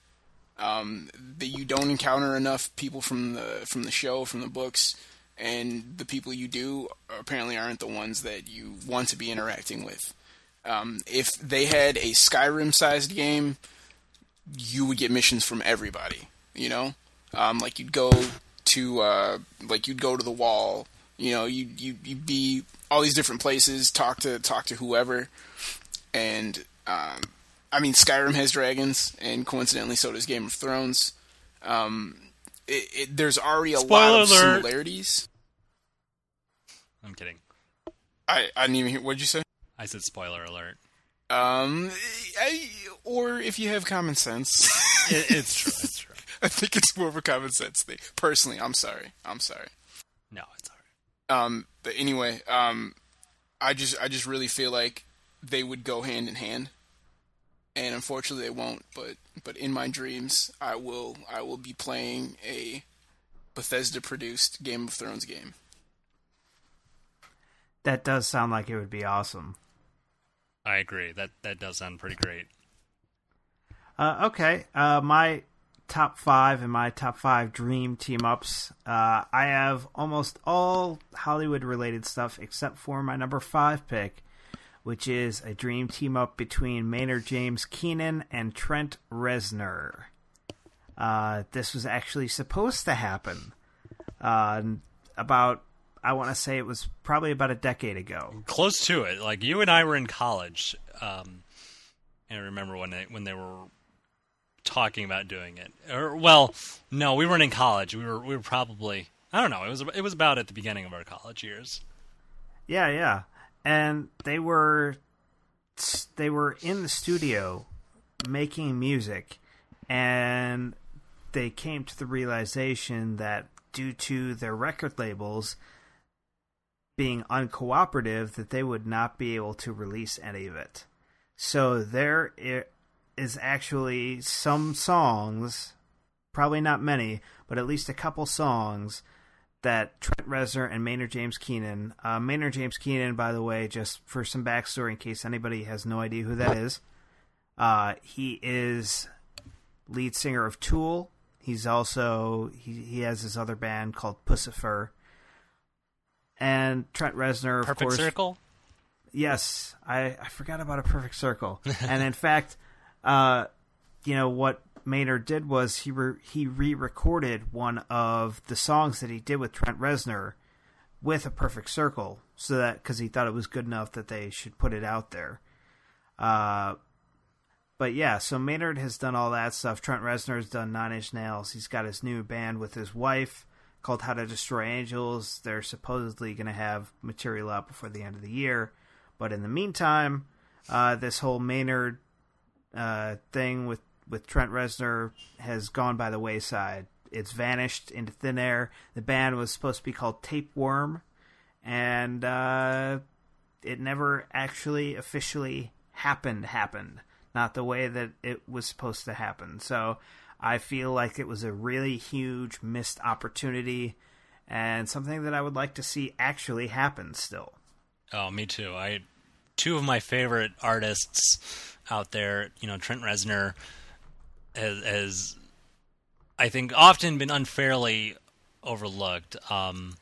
Um, that you don't encounter enough people from the from the show, from the books, and the people you do apparently aren't the ones that you want to be interacting with. Um, if they had a Skyrim-sized game, you would get missions from everybody. You know, um, like you'd go to uh, like you'd go to the wall. You know, you you you'd be all these different places, talk to talk to whoever, and um, I mean Skyrim has dragons, and coincidentally, so does Game of Thrones. Um, it, it, there's already a Spoiler lot of alert. similarities. I'm kidding. I I didn't even hear. What'd you say? I said spoiler alert. Um, I, or if you have common sense, It, it's true. It's true. I think it's more of a common sense thing. Personally, I'm sorry. I'm sorry. No, it's alright. Um, but anyway, um, I just I just really feel like they would go hand in hand, and unfortunately they won't. But but in my dreams, I will I will be playing a Bethesda produced Game of Thrones game. That does sound like it would be awesome. I agree. That that does sound pretty great. Uh, okay, uh, my top five and my top five dream team ups. Uh, I have almost all Hollywood related stuff except for my number five pick, which is a dream team up between Maynard James Keenan and Trent Reznor. Uh, this was actually supposed to happen uh, about, I want to say it was probably about a decade ago. Close to it. Like you and I were in college, um, and I remember when they when they were talking about doing it. Or well, no, we weren't in college. We were we were probably I don't know. It was it was about at the beginning of our college years. Yeah, yeah. And they were they were in the studio making music and they came to the realization that due to their record labels being uncooperative that they would not be able to release any of it. So there is actually some songs, probably not many, but at least a couple songs that Trent Reznor and Maynard James Keenan. Uh, Maynard James Keenan, by the way, just for some backstory in case anybody has no idea who that is, uh, he is lead singer of Tool. He's also he he has his other band called Puscifer. And Trent Reznor, of Perfect course, Circle. Yes, I, I forgot about a perfect circle. and in fact, uh, you know what Maynard did was he re- he re-recorded one of the songs that he did with Trent Reznor with a perfect circle, so that because he thought it was good enough that they should put it out there. Uh, but yeah, so Maynard has done all that stuff. Trent Reznor has done Nine Inch Nails. He's got his new band with his wife called How to Destroy Angels. They're supposedly going to have material out before the end of the year. But in the meantime, uh, this whole Maynard uh, thing with, with Trent Reznor has gone by the wayside. It's vanished into thin air. The band was supposed to be called Tapeworm, and uh, it never actually officially happened. Happened not the way that it was supposed to happen. So I feel like it was a really huge missed opportunity, and something that I would like to see actually happen. Still. Oh, me too. I two of my favorite artists out there. You know, Trent Reznor has, has I think, often been unfairly overlooked. Um,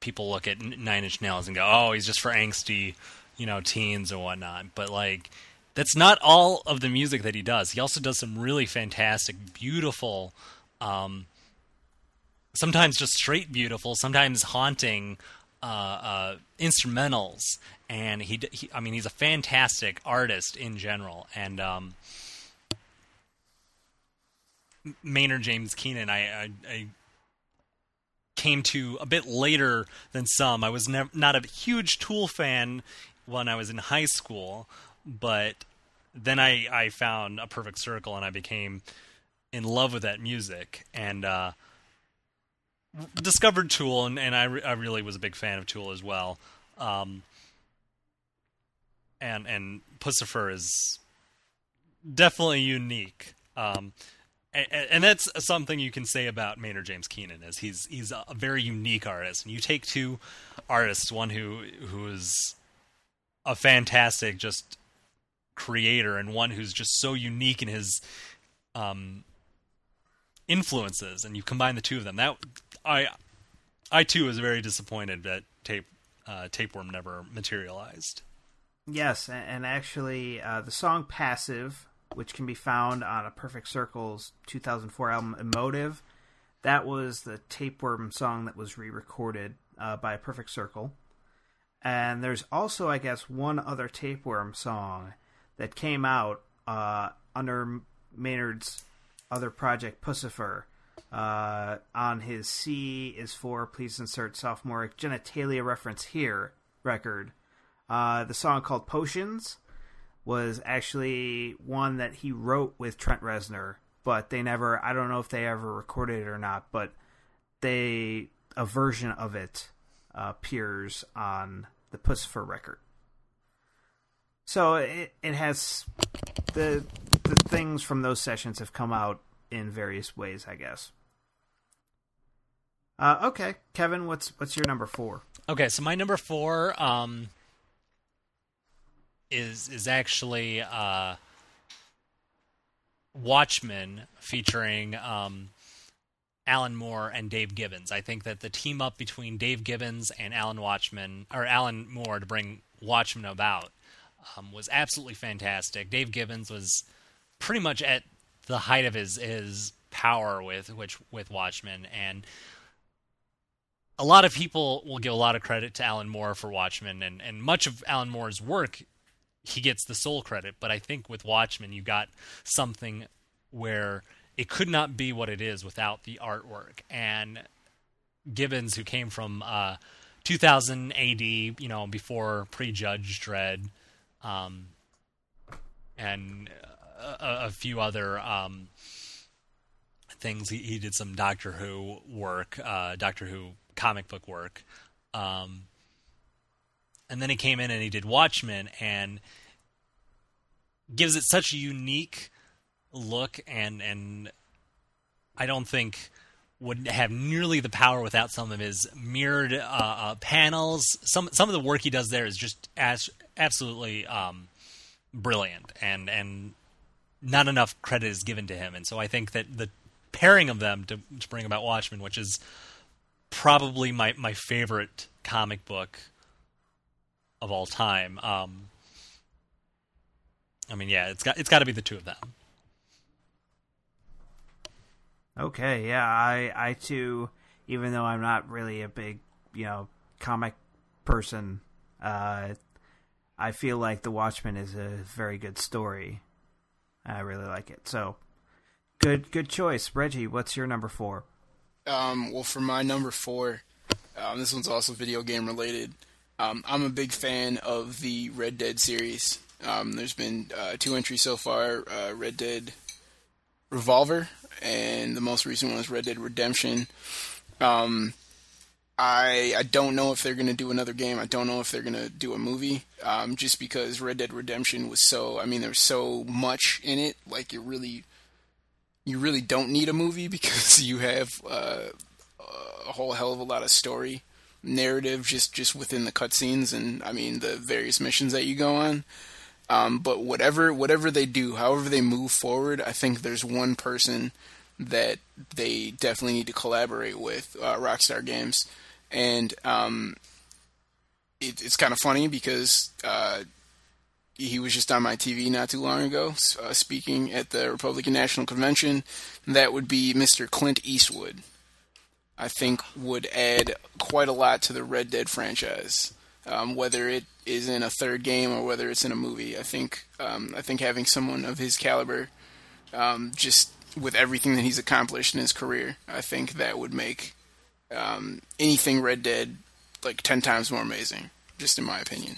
people look at Nine Inch Nails and go, "Oh, he's just for angsty, you know, teens and whatnot." But like, that's not all of the music that he does. He also does some really fantastic, beautiful. Um, sometimes just straight beautiful, sometimes haunting uh, uh, instrumentals, and he, he, I mean, he's a fantastic artist in general. And um, Maynard James Keenan, I, I, I came to a bit later than some. I was not a huge Tool fan when I was in high school, but then I, I found a perfect circle and I became in love with that music and uh, discovered Tool and, and I, re- I really was a big fan of Tool as well. Um, and and Puscifer is definitely unique. Um, and, and that's something you can say about Maynard James Keenan is he's he's a very unique artist. And you take two artists, one who who is a fantastic just creator, and one who's just so unique in his um, influences, and you combine the two of them. That I I too was very disappointed that tape uh, tapeworm never materialized. Yes, and actually, uh, the song "Passive," which can be found on a Perfect Circle's 2004 album "Emotive," that was the Tapeworm song that was re-recorded uh, by a Perfect Circle. And there's also, I guess, one other Tapeworm song that came out uh, under Maynard's other project, Puscifer. Uh, on his C is for please insert sophomoric genitalia reference here record. Uh, the song called Potions was actually one that he wrote with Trent Reznor, but they never, I don't know if they ever recorded it or not, but they, a version of it uh, appears on the Puscifer record. So it it has the the things from those sessions have come out in various ways, I guess. Uh, okay, Kevin, what's what's your number four? Okay, so my number four um, is is actually uh, Watchmen, featuring um, Alan Moore and Dave Gibbons. I think that the team up between Dave Gibbons and Alan Watchman or Alan Moore to bring Watchmen about um, was absolutely fantastic. Dave Gibbons was pretty much at the height of his his power with which with Watchmen and a lot of people will give a lot of credit to Alan Moore for Watchmen, and, and much of Alan Moore's work, he gets the sole credit. But I think with Watchmen, you got something where it could not be what it is without the artwork. And Gibbons, who came from uh, 2000 AD, you know, before Prejudge Dredd, um, and a, a few other um, things. He, he did some Doctor Who work, uh, Doctor Who comic book work. Um, and then he came in and he did Watchmen and gives it such a unique look and and I don't think would have nearly the power without some of his mirrored uh, uh, panels. Some some of the work he does there is just as absolutely um, brilliant, and and not enough credit is given to him. And so I think that the pairing of them to, to bring about Watchmen, which is probably my my favorite comic book of all time. Um, I mean, yeah, it's got it's got to be the two of them. Okay, yeah, I I too, even though I'm not really a big you know comic person, uh, I feel like The Watchmen is a very good story. I really like it. So, good good choice, Reggie. What's your number four? Um, well, for my number four, um, this one's also video game related. Um, I'm a big fan of the Red Dead series. Um, there's been uh, two entries so far: uh, Red Dead Revolver, and the most recent one is Red Dead Redemption. Um, I I don't know if they're gonna do another game. I don't know if they're gonna do a movie. Um, just because Red Dead Redemption was so, I mean, there's so much in it. Like it really, you really don't need a movie because you have uh, a whole hell of a lot of story narrative just just within the cutscenes and I mean the various missions that you go on. Um, but whatever whatever they do, however they move forward, I think there's one person that they definitely need to collaborate with, uh, Rockstar Games, and um, it, it's kind of funny because uh, he was just on my TV not too long ago, uh, speaking at the Republican National Convention. That would be Mr. Clint Eastwood. I think would add quite a lot to the Red Dead franchise. Um, whether it is in a third game or whether it's in a movie, I think um, I think having someone of his caliber, um, just with everything that he's accomplished in his career, I think that would make um, anything Red Dead like ten times more amazing. Just in my opinion.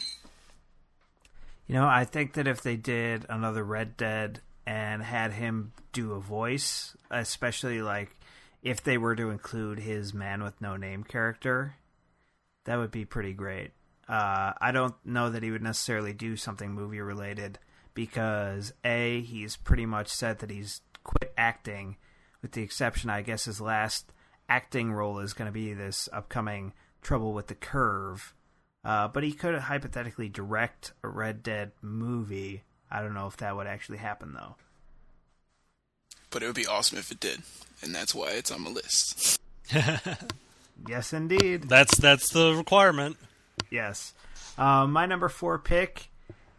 You know, I think that if they did another Red Dead and had him do a voice, especially like if they were to include his man with no name character, that would be pretty great. Uh, I don't know that he would necessarily do something movie related because a he's pretty much said that he's quit acting, with the exception, I guess, his last acting role is going to be this upcoming Trouble with the Curve. Uh, but he could hypothetically direct a Red Dead movie. I don't know if that would actually happen though. But it would be awesome if it did, and that's why it's on the list. yes, indeed. That's that's the requirement. Yes. Uh, my number four pick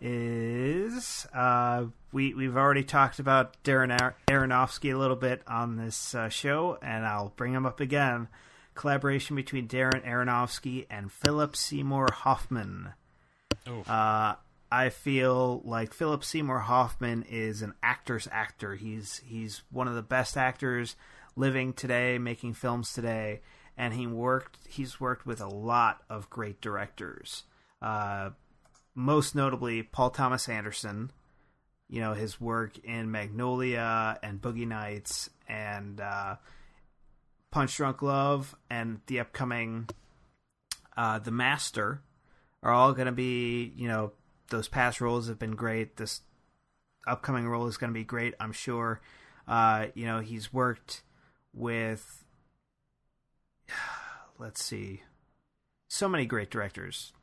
is uh, we we've already talked about Darren Ar- Aronofsky a little bit on this uh, show, and I'll bring him up again. Collaboration between Darren Aronofsky and Philip Seymour Hoffman. Uh, I feel like Philip Seymour Hoffman is an actor's actor. He's he's one of the best actors living today, making films today, and he worked. He's worked with a lot of great directors. Uh, most notably, Paul Thomas Anderson. You know his work in Magnolia and Boogie Nights and uh, Punch Drunk Love and the upcoming uh, The Master are all going to be you know those past roles have been great. This upcoming role is going to be great, I'm sure. Uh, you know, he's worked with, let's see, so many great directors.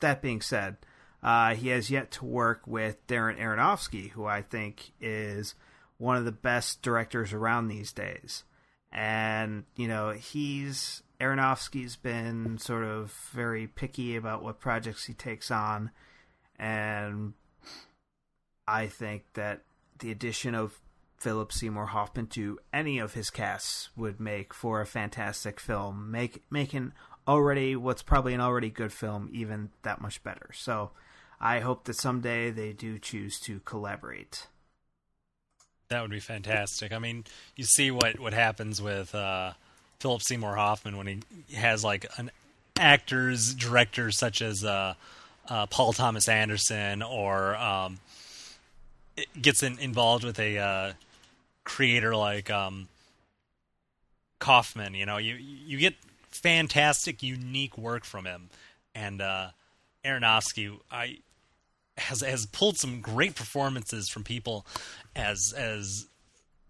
That being said, uh, he has yet to work with Darren Aronofsky, who I think is one of the best directors around these days. And, you know, he's Aronofsky's been sort of very picky about what projects he takes on. And I think that the addition of Philip Seymour Hoffman to any of his casts would make for a fantastic film, make making already what's probably an already good film even that much better. So I hope that someday they do choose to collaborate. That would be fantastic. I mean, you see what what happens with uh, Philip Seymour Hoffman when he has like an actors director such as uh, uh, Paul Thomas Anderson or um, gets in, involved with a uh, creator like um, Kaufman. You know, you you get fantastic, unique work from him, and uh, Aronofsky, I has has pulled some great performances from people as as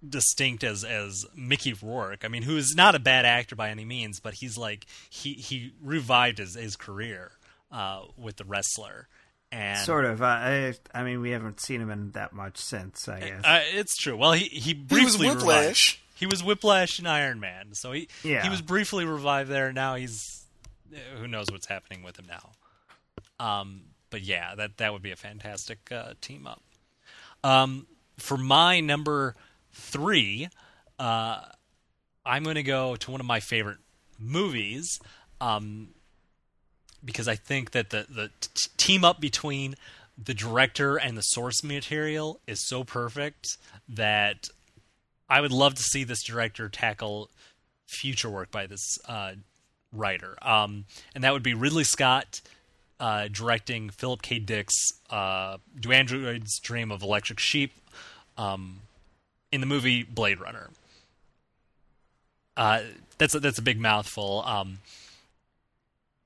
distinct as as Mickey Rourke. I mean, who is not a bad actor by any means, but he's like he he revived his his career uh, with the wrestler. And Sort of. Uh, I, I mean, we haven't seen him in that much since, I guess. Uh, it's true. Well, he he briefly He was briefly revived- Whiplash. He was Whiplash and Iron Man. So he Yeah. he was briefly revived there. Now he's who knows what's happening with him now. Um, but yeah, that that would be a fantastic uh, team up. Um, for my number three, uh, I'm going to go to one of my favorite movies. Um, because I think that the the t- team up between the director and the source material is so perfect that I would love to see this director tackle future work by this uh, writer, um, and that would be Ridley Scott uh, directing Philip K. Dick's uh, "Do Androids Dream of Electric Sheep" um, in the movie Blade Runner. Uh, that's a, that's a big mouthful. Um,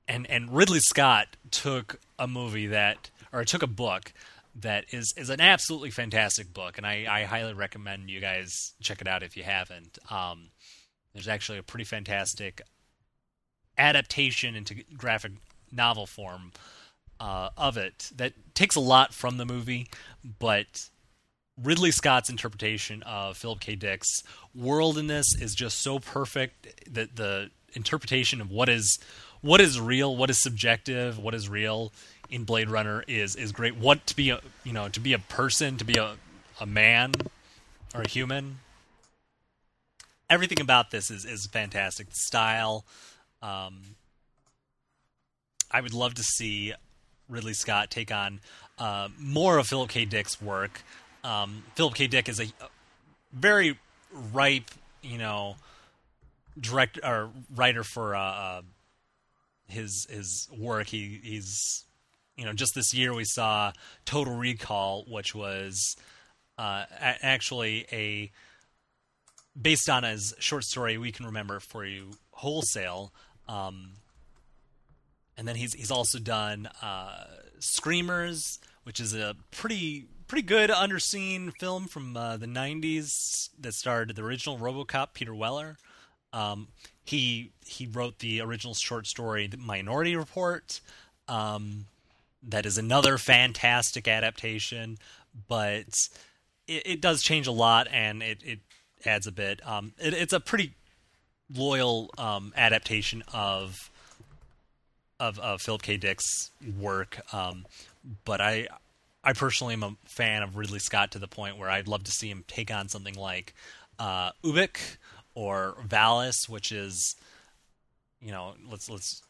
and and Ridley Scott took a movie that or took a book that is is an absolutely fantastic book, and I, I highly recommend you guys check it out if you haven't. Um, there's actually a pretty fantastic adaptation into graphic novel form uh, of it that takes a lot from the movie, but Ridley Scott's interpretation of Philip K. Dick's world in this is just so perfect that the interpretation of what is what is real, what is subjective, what is real in Blade Runner is is great. What to be a you know to be a person, to be a a man or a human. Everything about this is is fantastic. The style. Um, I would love to see Ridley Scott take on uh, more of Philip K. Dick's work. Um, Philip K. Dick is a, very ripe, you know, director or writer for uh, uh, his his work. He he's you know just this year we saw Total Recall, which was uh, actually a based on his short story we can remember for you wholesale. Um, and then he's he's also done uh, Screamers, which is a pretty pretty good underseen film from uh, the '90s that starred the original RoboCop Peter Weller. Um, he he wrote the original short story The Minority Report. Um, that is another fantastic adaptation, but it, it does change a lot and it, it adds a bit. Um, it, it's a pretty loyal um, adaptation of of, of Philip K. Dick's work, um, but I I personally am a fan of Ridley Scott to the point where I'd love to see him take on something like uh, Ubik or Valis, which is you know let's let's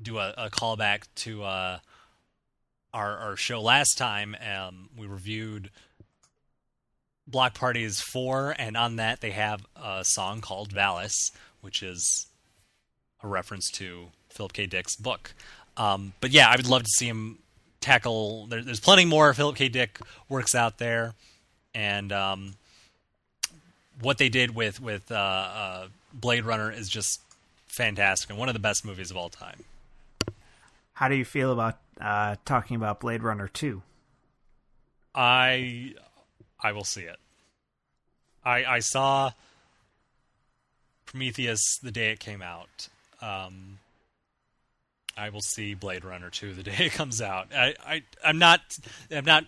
do a, a callback to uh, our our show last time. Um, we reviewed Bloc Party's four, and on that they have a song called Valis, which is a reference to Philip K. Dick's book. Um, but yeah, I would love to see him tackle. There, there's plenty more Philip K. Dick works out there, and um, what they did with with uh, uh, Blade Runner is just fantastic and one of the best movies of all time. How do you feel about uh, talking about Blade Runner 2. I I will see it. I I saw Prometheus the day it came out. Um, I will see Blade Runner 2 the day it comes out. I, I I'm not I'm not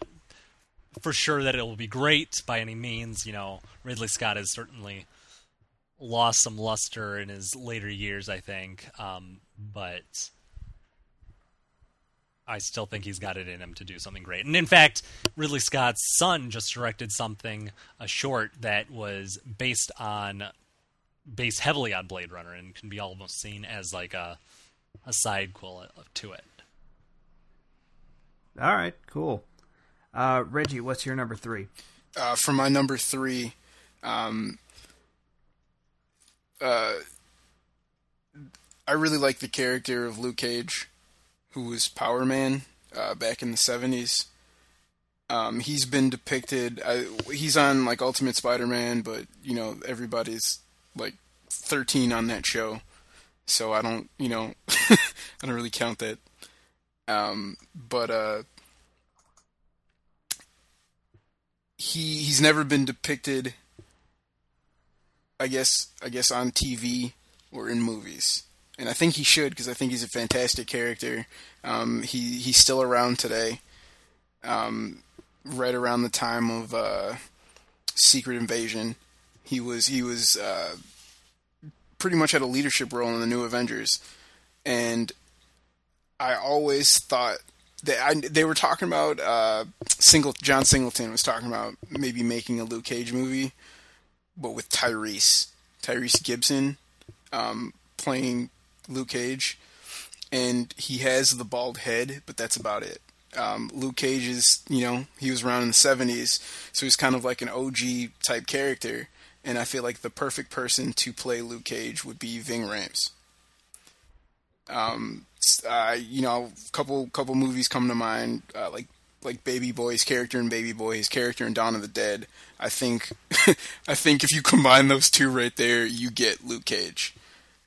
for sure that it will be great by any means. You know, Ridley Scott has certainly lost some luster in his later years, I think. Um, but I still think he's got it in him to do something great. And in fact, Ridley Scott's son just directed something, a short that was based on, based heavily on Blade Runner, and can be almost seen as like a, a side quill to it. All right, cool. Uh, Reggie, what's your number three? Uh, for my number three, um, uh, I really like the character of Luke Cage, who was Power Man uh, back in the seventies. Um, he's been depicted. I, he's on like Ultimate Spider-Man, but you know everybody's like thirteen on that show, so I don't, you know, I don't really count that. Um, but uh, he he's never been depicted I guess I guess on TV or in movies. And I think he should because I think he's a fantastic character. Um, he he's still around today. Um, right around the time of uh, Secret Invasion, he was he was uh, pretty much had a leadership role in the New Avengers, and I always thought that I, they were talking about uh, single John Singleton was talking about maybe making a Luke Cage movie, but with Tyrese Tyrese Gibson um, playing Luke Cage, and he has the bald head, but that's about it. Um, Luke Cage is, you know, he was around in the 70s, so he's kind of like an OG type character, and I feel like the perfect person to play Luke Cage would be Ving Rhames. Um, uh, you know, a couple couple movies come to mind, uh, like like Baby Boy's character in Baby Boy, his character in Dawn of the Dead. I think, I think if you combine those two right there, you get Luke Cage,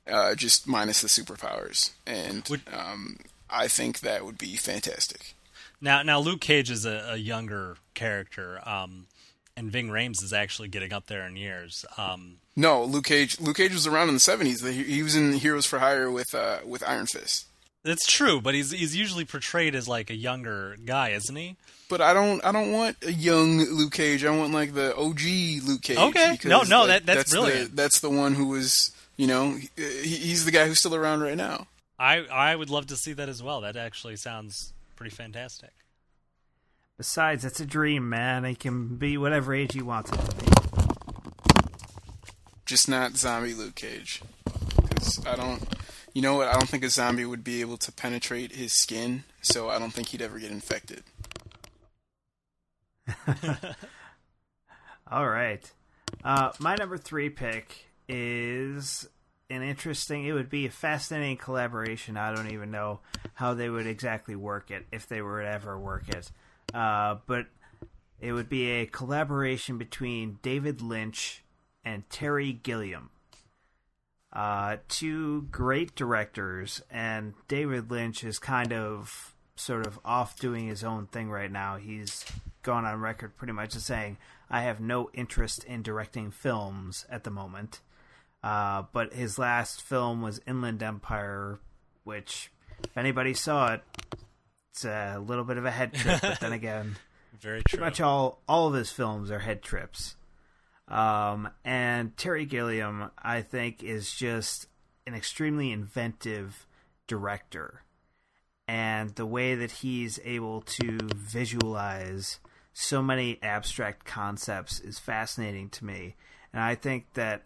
uh, just minus the superpowers, and um, I think that would be fantastic. Now, now Luke Cage is a, a younger character, um, and Ving Rhames is actually getting up there in years. Um, No, Luke Cage. Luke Cage was around in the seventies. He he was in Heroes for Hire with uh, with Iron Fist. That's true, but he's he's usually portrayed as like a younger guy, isn't he? But I don't I don't want a young Luke Cage. I want like the OG Luke Cage. Okay. No, no, like, that- that's the- brilliant. that's the one who was you know he, he's the guy who's still around right now. I I would love to see that as well. That actually sounds pretty fantastic. Besides, it's a dream, man. He can be whatever age he wants it to be. Just not zombie Luke Cage. Because I don't. You know what? I don't think a zombie would be able to penetrate his skin, so I don't think he'd ever get infected. All right. Uh, my number three pick is an interesting. It would be a fascinating collaboration. I don't even know how they would exactly work it if they were to ever work it. Uh, but it would be a collaboration between David Lynch and Terry Gilliam. Uh, two great directors, and David Lynch is kind of sort of off doing his own thing right now. He's gone on record pretty much as saying, I have no interest in directing films at the moment. Uh, but his last film was Inland Empire, which, if anybody saw it, it's a little bit of a head trip. but then again, Very pretty true. much all all of his films are head trips. Um, and Terry Gilliam, I think, is just an extremely inventive director, and the way that he's able to visualize so many abstract concepts is fascinating to me. And I think that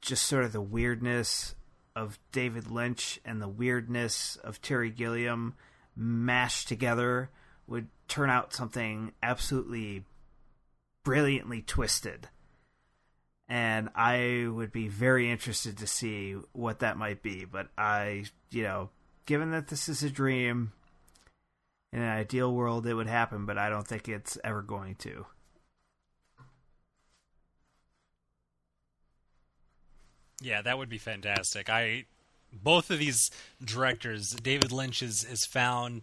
just sort of the weirdness of David Lynch and the weirdness of Terry Gilliam mashed together would turn out something absolutely brilliantly twisted. And I would be very interested to see what that might be. But I, you know, given that this is a dream, in an ideal world it would happen, but I don't think it's ever going to. Yeah, that would be fantastic. I both of these directors, David Lynch is is found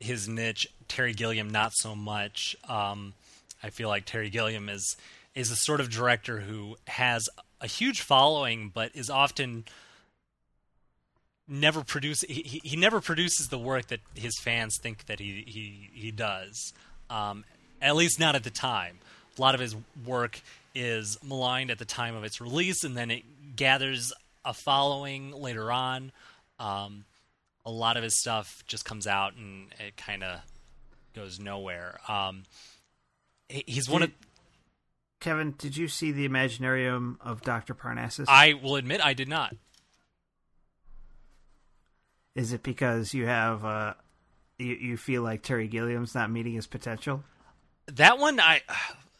his niche. Terry Gilliam, not so much. Um, I feel like Terry Gilliam is is a sort of director who has a huge following, but is often never produce he, he- he never produces the work that his fans think that he he he does. Um, at least not at the time. A lot of his work is maligned at the time of its release, and then it gathers a following later on. Um, a lot of his stuff just comes out and it kind of goes nowhere. Um, he- he's one of Kevin, did you see the Imaginarium of Dr. Parnassus? I will admit I did not. Is it because you have uh, you, you feel like Terry Gilliam's not meeting his potential? That one, I,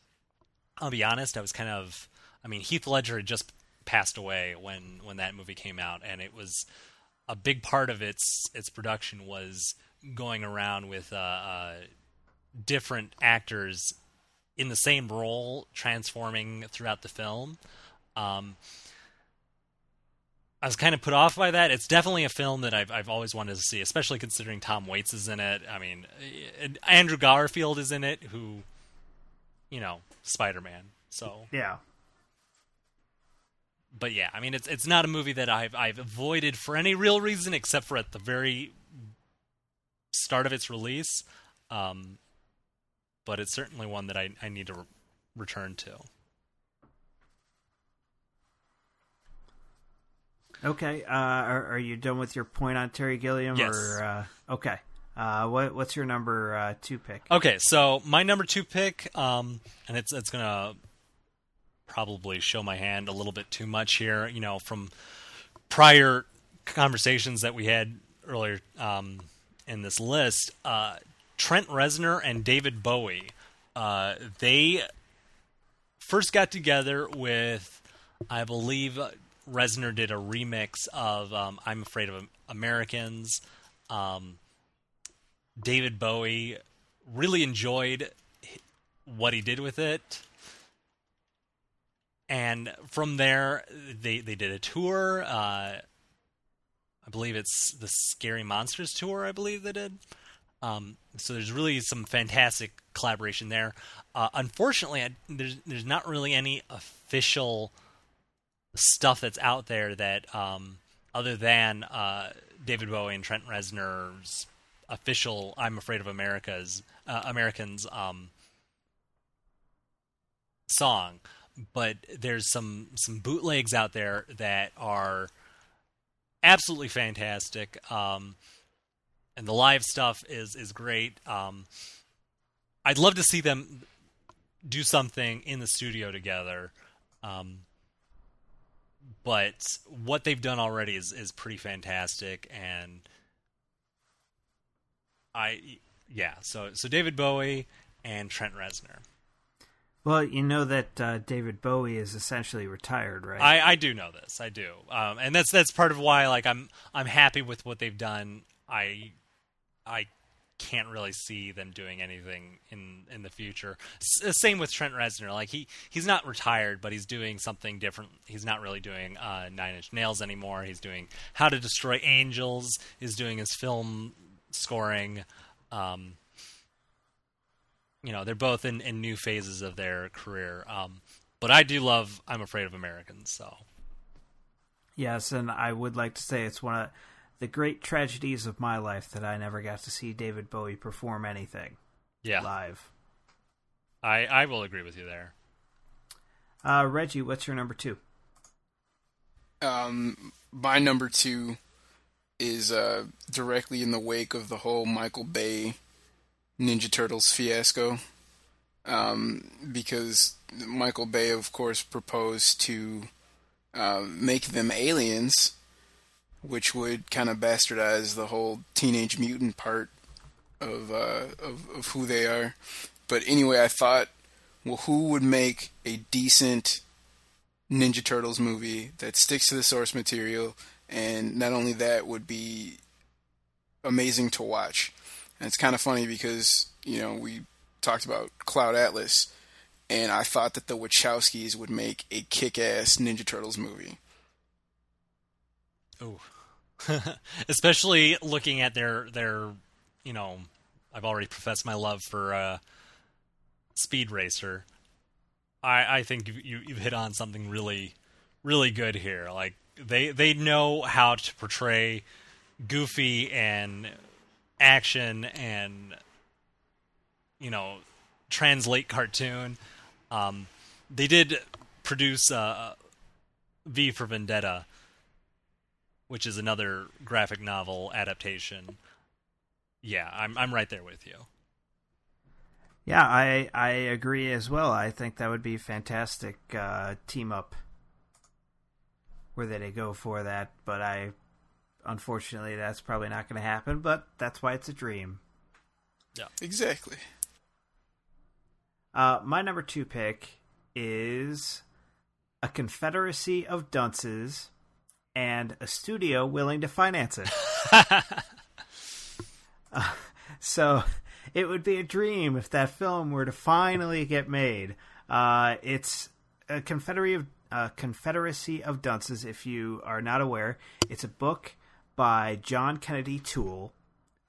I'll be honest, I was kind of. I mean, Heath Ledger had just passed away when when that movie came out, and it was a big part of its its production was going around with uh, uh, different actors in the same role, transforming throughout the film. Um, I was kind of put off by that. It's definitely a film that I've I've always wanted to see, especially considering Tom Waits is in it. I mean, Andrew Garfield is in it, who, you know, Spider Man. So, Yeah. But yeah, I mean, it's it's not a movie that I've I've avoided for any real reason except for at the very start of its release. Um, but it's certainly one that I I need to re- return to. Okay. Uh, are, are you done with your point on Terry Gilliam? Yes. Or, uh, okay. Uh, what what's your number uh, two pick? Okay, so my number two pick, um, and it's it's gonna probably show my hand a little bit too much here. You know, from prior conversations that we had earlier um, in this list, uh, Trent Reznor and David Bowie, uh, they first got together with, I believe, Reznor did a remix of um, "I'm Afraid of Americans." Um, David Bowie really enjoyed what he did with it. And from there, they, they did a tour. Uh, I believe it's the Scary Monsters tour, I believe they did. Um, so there's really some fantastic collaboration there. Uh, unfortunately, I, there's, there's not really any official stuff that's out there that, um, other than uh, David Bowie and Trent Reznor's official "I'm Afraid of America's" uh, Americans um, song, but there's some some bootlegs out there that are absolutely fantastic, um, and the live stuff is is great. Um, I'd love to see them do something in the studio together. Um, but what they've done already is, is pretty fantastic and I yeah, so so David Bowie and Trent Reznor. Well, you know that uh, David Bowie is essentially retired, right? I, I do know this. I do, um, and that's that's part of why like I'm I'm happy with what they've done. I I can't really see them doing anything in in the future. S- uh, same with Trent Reznor. Like he he's not retired, but he's doing something different. He's not really doing uh, Nine Inch Nails anymore. He's doing How to Destroy Angels. Is doing his film scoring. Um, you know, they're both in, in new phases of their career. Um, but I do love I'm Afraid of Americans. So Yes, and I would like to say it's one of the great tragedies of my life that I never got to see David Bowie perform anything yeah, live. I I will agree with you there. Uh, Reggie, what's your number two? Um, my number two is uh, directly in the wake of the whole Michael Bay Ninja Turtles fiasco. Um, because Michael Bay, of course, proposed to uh, make them aliens, which would kind of bastardize the whole teenage mutant part of, uh, of of who they are. But anyway, I thought, well, who would make a decent Ninja Turtles movie that sticks to the source material, and not only that would be amazing to watch. And it's kind of funny because you know we talked about Cloud Atlas, and I thought that the Wachowskis would make a kick-ass Ninja Turtles movie. Oh. Especially looking at their their you know I've already professed my love for uh, Speed Racer. I I think you you've hit on something really really good here. Like they they know how to portray goofy and action and you know translate cartoon. Um, they did produce uh, V for Vendetta, which is another graphic novel adaptation. Yeah, I'm I'm right there with you. Yeah, I I agree as well. I think that would be fantastic uh, team up. Where they go for that, but I unfortunately that's probably not going to happen. But that's why it's a dream. Yeah, exactly. Uh, my number two pick is a confederacy of dunces and a studio willing to finance it. uh, so it would be a dream if that film were to finally get made. Uh, it's a confederacy of uh, Confederacy of Dunces. If you are not aware, it's a book by John Kennedy Toole.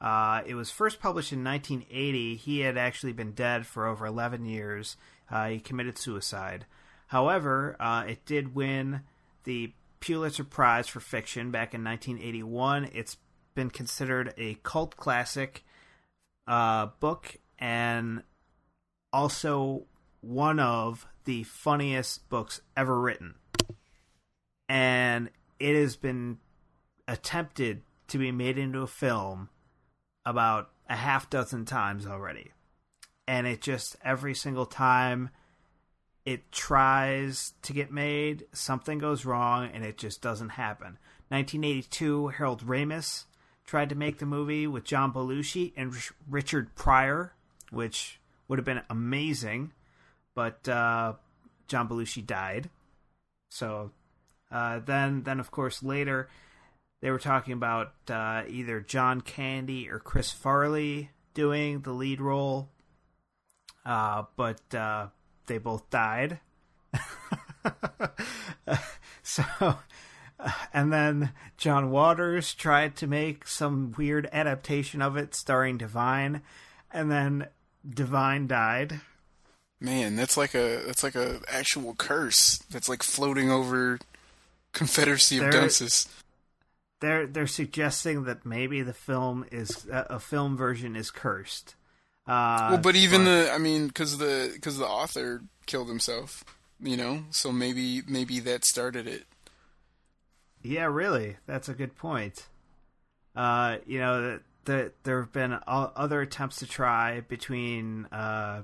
Uh, it was first published in 1980. He had actually been dead for over 11 years. Uh, he committed suicide. However, uh, it did win the Pulitzer Prize for Fiction back in 1981. It's been considered a cult classic uh, book and also one of the funniest books ever written. And it has been attempted to be made into a film about a half dozen times already. And it just, every single time it tries to get made, something goes wrong and it just doesn't happen. 1982, Harold Ramis tried to make the movie with John Belushi and Richard Pryor, which would have been amazing, but uh, John Belushi died. So uh, then, then of course later they were talking about uh, either John Candy or Chris Farley doing the lead role, uh, but uh, they both died. so, and then John Waters tried to make some weird adaptation of it starring Divine, and then Divine died. Man, that's like a that's like a actual curse that's like floating over Confederacy of There- Dunces. They're they're suggesting that maybe the film is a a film version is cursed. Uh, well, but even the I mean, because the because the author killed himself, you know, so maybe maybe that started it. Yeah, really, that's a good point. Uh, you know, that the, there have been other attempts to try between, uh,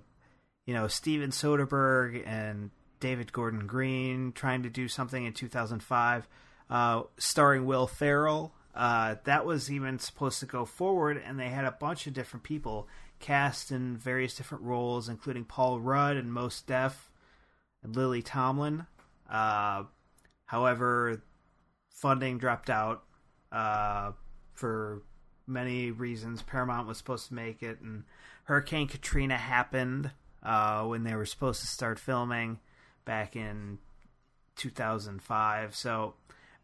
you know, Steven Soderbergh and David Gordon Green trying to do something in 2005, uh, starring Will Ferrell. Uh, that was even supposed to go forward, and they had a bunch of different people cast in various different roles, including Paul Rudd and Mos Def and Lily Tomlin. Uh, however, funding dropped out uh, for many reasons. Paramount was supposed to make it, and Hurricane Katrina happened uh, when they were supposed to start filming back in 2005. So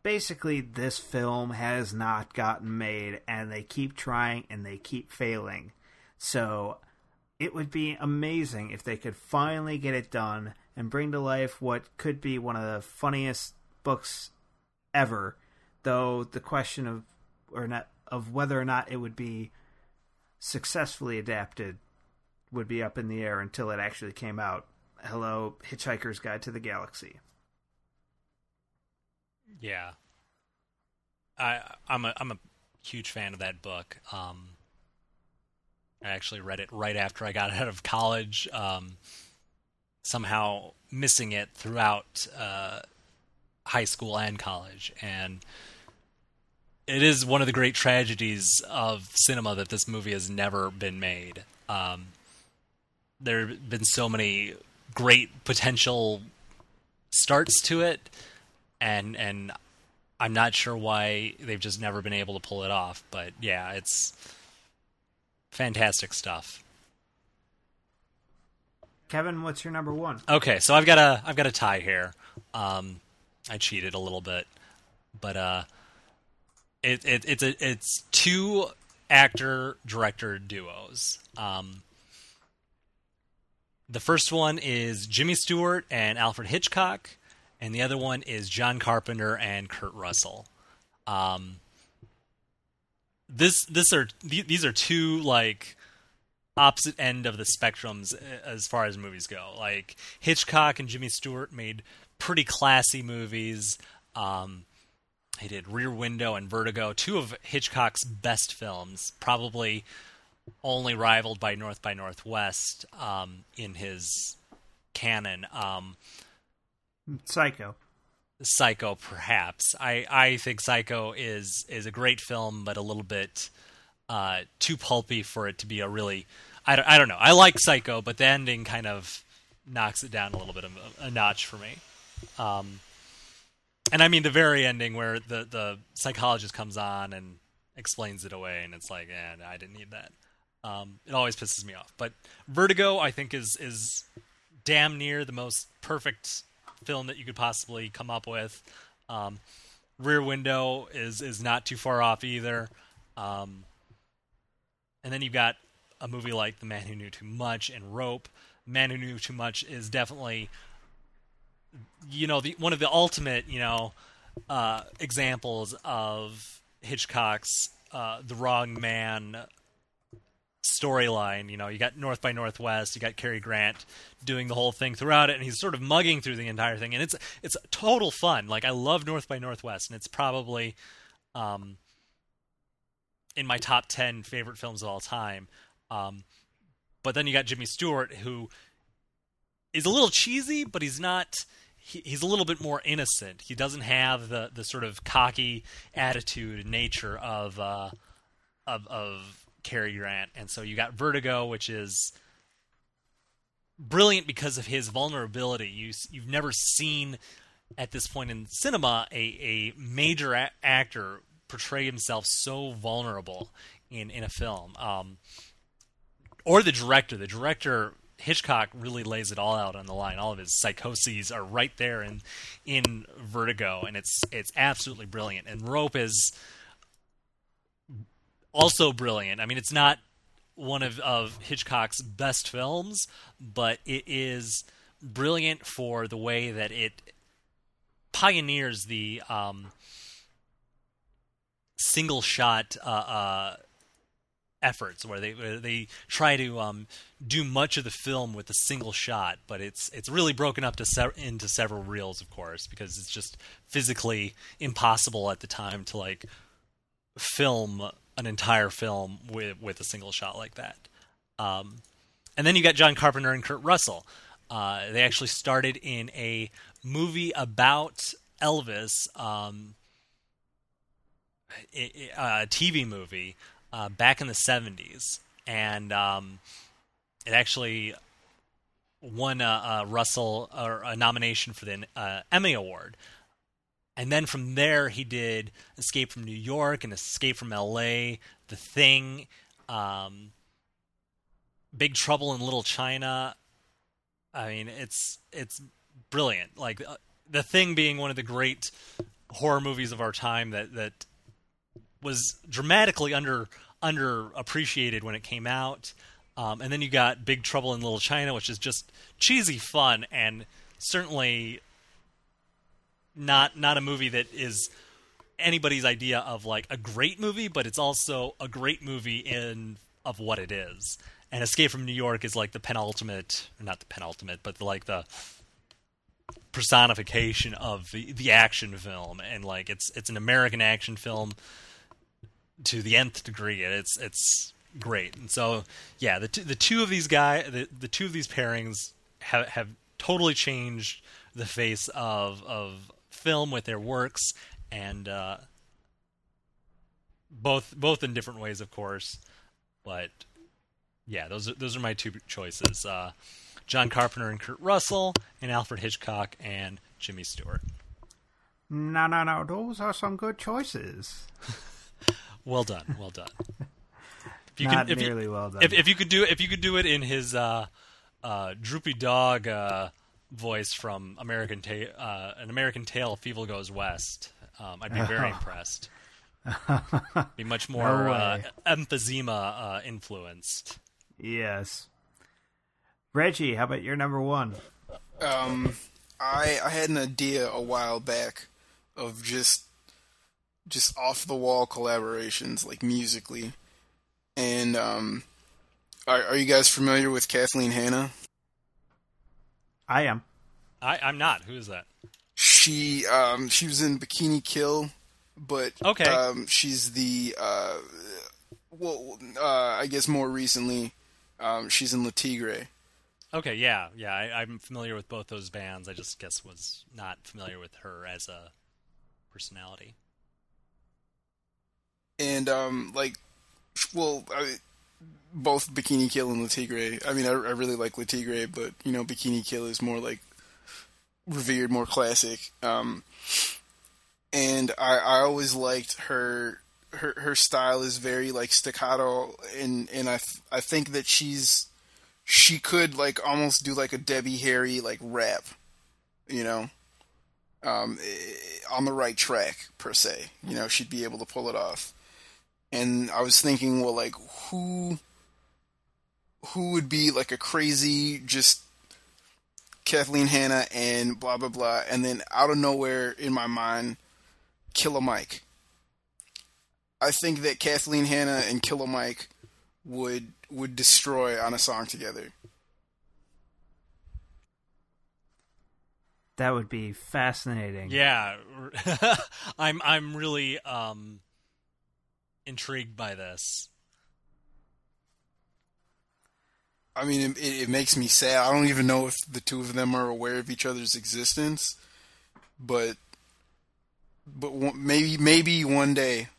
basically, this film has not gotten made, and they keep trying and they keep failing. So it would be amazing if they could finally get it done and bring to life what could be one of the funniest books ever. Though the question of or not of whether or not it would be successfully adapted would be up in the air until it actually came out. Hello, Hitchhiker's Guide to the Galaxy. Yeah. I I'm a I'm a huge fan of that book. Um I actually read it right after I got out of college. Um somehow missing it throughout uh high school and college and it is one of the great tragedies of cinema that this movie has never been made. Um, there have been so many great potential starts to it, and and I'm not sure why they've just never been able to pull it off. But yeah, it's fantastic stuff. Kevin, what's your number one? Okay, so I've got a I've got a tie here. Um, I cheated a little bit, but uh, it, it it's a it's two actor director duos. Um, the first one is Jimmy Stewart and Alfred Hitchcock, and the other one is John Carpenter and Kurt Russell. Um, this this are th- these are two like opposite end of the spectrums as far as movies go. Like Hitchcock and Jimmy Stewart made pretty classy movies. Um, he did Rear Window and Vertigo, two of Hitchcock's best films, probably only rivaled by North by Northwest um, in his canon. Um, Psycho. Psycho, perhaps. I, I think Psycho is is a great film, but a little bit uh, too pulpy for it to be a really. I don't, I don't know. I like Psycho, but the ending kind of knocks it down a little bit of a, notch for me. Um, and I mean the very ending where the the psychologist comes on and explains it away, and it's like, eh, I didn't need that. Um, it always pisses me off. But Vertigo, I think, is is damn near the most perfect film that you could possibly come up with. Um, Rear Window is is not too far off either. Um, and then you've got a movie like The Man Who Knew Too Much and Rope. Man Who Knew Too Much is definitely, you know, the one of the ultimate, you know, uh, examples of Hitchcock's uh, The Wrong Man storyline. You know, you got North by Northwest, you got Cary Grant doing the whole thing throughout it, and he's sort of mugging through the entire thing, and it's it's total fun. Like I love North by Northwest, and it's probably um, in my top ten favorite films of all time. Um, but then you got Jimmy Stewart, who is a little cheesy, but he's not. He, he's a little bit more innocent. He doesn't have the, the sort of cocky attitude and nature of uh, of of Cary Grant, and so you got Vertigo, which is brilliant because of his vulnerability. You you've never seen at this point in cinema a a major a- actor portray himself so vulnerable in in a film. Um, or the director. The director Hitchcock really lays it all out on the line. All of his psychoses are right there in in Vertigo, and it's it's absolutely brilliant. And Rope is also brilliant. I mean, it's not one of, of Hitchcock's best films, but it is brilliant for the way that it pioneers the um, single shot uh, uh, efforts, where they where they try to um, do much of the film with a single shot, but it's it's really broken up to se- into several reels, of course, because it's just physically impossible at the time to like film an entire film with with a single shot like that. Um, and then you got John Carpenter and Kurt Russell. Uh, they actually started in a movie about Elvis, um, i- i- a TV movie uh, back in the '70s, and um, it actually won a, a Russell a nomination for the uh, Emmy Award. And then from there, he did Escape from New York and Escape from L.A., The Thing, um, Big Trouble in Little China. I mean, it's it's brilliant. Like uh, The Thing being one of the great horror movies of our time that that was dramatically under underappreciated when it came out. Um, and then you got Big Trouble in Little China, which is just cheesy fun and certainly not not a movie that is anybody's idea of like a great movie, but it's also a great movie in of what it is. And Escape from New York is like the penultimate, not the penultimate, but like the personification of the the action film, and like it's it's an American action film to the nth degree. It's it's great, and so yeah, the two, the two of these guy, the, the two of these pairings have have totally changed the face of of film with their works, and uh, both both in different ways, of course, but yeah, those are those are my two choices: uh, John Carpenter and Kurt Russell, and Alfred Hitchcock and Jimmy Stewart. No, no, no. Those are some good choices. Well done, well done. If Not if nearly well done. If, if you could do if you could do it in his uh, uh, droopy dog uh, voice from American Ta- uh, an American Tail, Fievel Goes West, um, I'd be very impressed. Be much more No uh, emphysema uh, influenced. Yes. Reggie, how about your number one? Um, I I had an idea a while back of just just off the wall collaborations, like musically. And um, are are you guys familiar with Kathleen Hanna? I am. I, I'm not. Who is that? She um she was in Bikini Kill, but Okay. um she's the uh well uh I guess more recently um she's in Le Tigre. Okay, yeah, yeah. I, I'm familiar with both those bands. I just guess was not familiar with her as a personality. and um like well I, both bikini kill and Le Tigre. I mean I, I really like Le Tigre, but you know bikini kill is more like revered more classic um and i i always liked her her her style is very like staccato and and i i think that she's she could like almost do like a debbie harry like rap you know um, eh, on the right track per se. You know, she'd be able to pull it off. And I was thinking, well, like who who would be like a crazy just Kathleen Hanna and blah blah blah, and then out of nowhere in my mind, Killer Mike. I think that Kathleen Hanna and Killer Mike would would destroy on a song together. That would be fascinating. Yeah, I'm I'm really um intrigued by this. I mean, it, it it makes me sad. I don't even know if the two of them are aware of each other's existence, but but maybe maybe one day.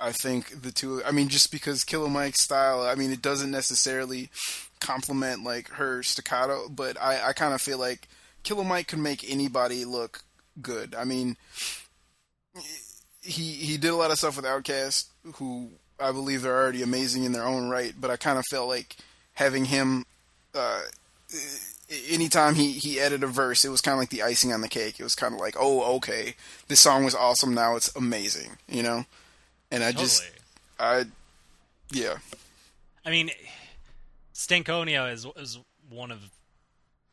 I think the two. I mean, just because Killer Mike's style. I mean, it doesn't necessarily complement like her staccato, but I I kind of feel like Killer Mike could make anybody look good. I mean, he he did a lot of stuff with Outkast, who I believe they're already amazing in their own right. But I kind of felt like having him, uh, anytime he he added a verse, it was kind of like the icing on the cake. It was kind of like, oh, okay, this song was awesome. Now it's amazing, you know. And I just, I, yeah, I mean, Stankonia is is one of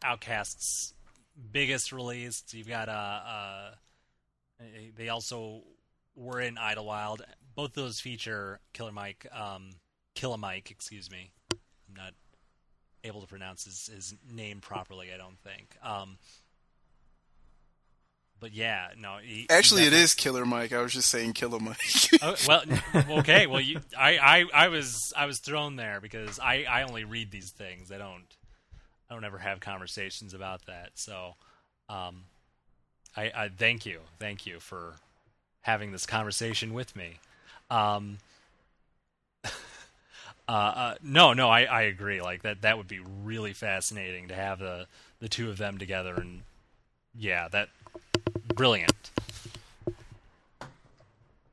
Outkast's biggest release. You've got uh, uh they also were in Idlewild. Both those feature Killer Mike, um, Killer Mike, excuse me. I'm not able to pronounce his, his name properly. I don't think. Um, but yeah, no. He, actually, it is Killer Mike. I was just saying Killer Mike. Oh, well, okay. Well, you, I, I, I was, I was thrown there because I, I only read these things. I don't, I don't ever have conversations about that. So, um, I, I thank you, thank you for having this conversation with me. Um, uh, uh, no, no, I, I agree. Like that, that would be really fascinating to have the, the two of them together, and yeah, that brilliant.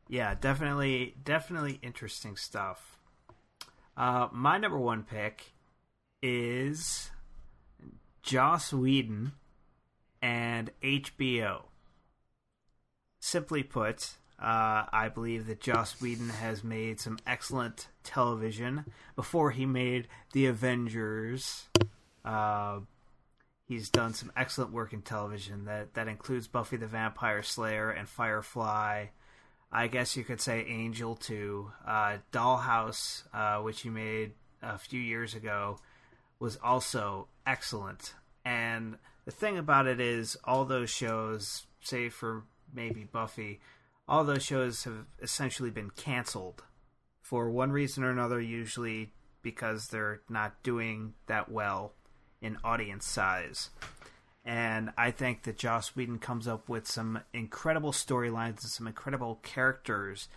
Yeah, definitely, definitely interesting stuff. Uh, my number one pick is Joss Whedon and HBO. Simply put, uh, I believe that Joss Whedon has made some excellent television before he made The Avengers. Uh, he's done some excellent work in television that that includes Buffy the Vampire Slayer and Firefly. I guess you could say Angel too. Uh, Dollhouse, uh, which he made a few years ago, was also excellent. And the thing about it is, all those shows, save for maybe Buffy, all those shows have essentially been canceled for one reason or another, usually because they're not doing that well in audience size. And I think that Joss Whedon comes up with some incredible storylines and some incredible characters.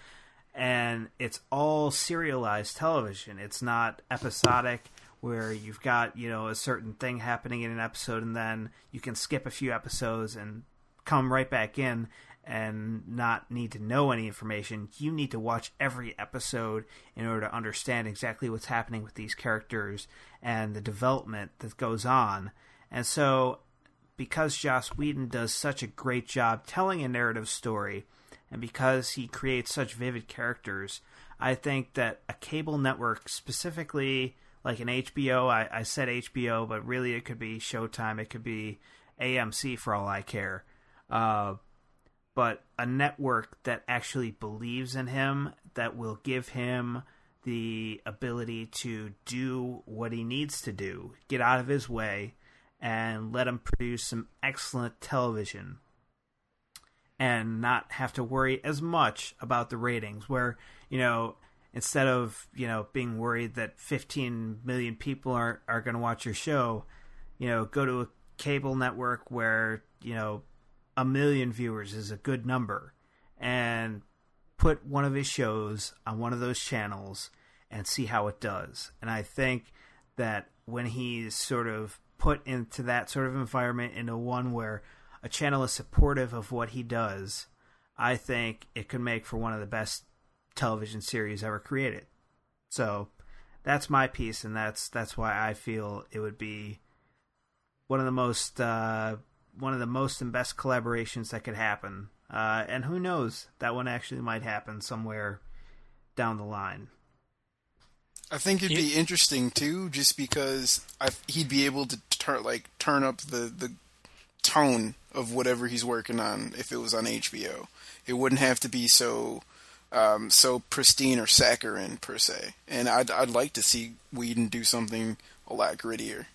And it's all serialized television. It's not episodic where you've got, you know, a certain thing happening in an episode and then you can skip a few episodes and come right back in and not need to know any information. You need to watch every episode in order to understand exactly what's happening with these characters and the development that goes on. And so, because Joss Whedon does such a great job telling a narrative story, and because he creates such vivid characters, I think that a cable network, specifically like an HBO. I, I said HBO, but really it could be Showtime. It could be AMC for all I care. Uh, but a network that actually believes in him, that will give him the ability to do what he needs to do, get out of his way, and let him produce some excellent television. And not have to worry as much about the ratings where you know instead of you know being worried that 15 million people are are going to watch your show you know go to a cable network where you know a million viewers is a good number and put one of his shows on one of those channels and see how it does and i think that when he's sort of put into that sort of environment into one where a channel is supportive of what he does, I think it could make for one of the best television series ever created. So that's my piece, and that's that's why I feel it would be one of the most uh, one of the most and best collaborations that could happen. Uh, and who knows, that one actually might happen somewhere down the line. I think it'd be interesting too, just because I, he'd be able to turn like turn up the the tone of whatever he's working on if it was on HBO. It wouldn't have to be so um, so pristine or saccharine per se. And I'd I'd like to see Whedon do something a lot grittier.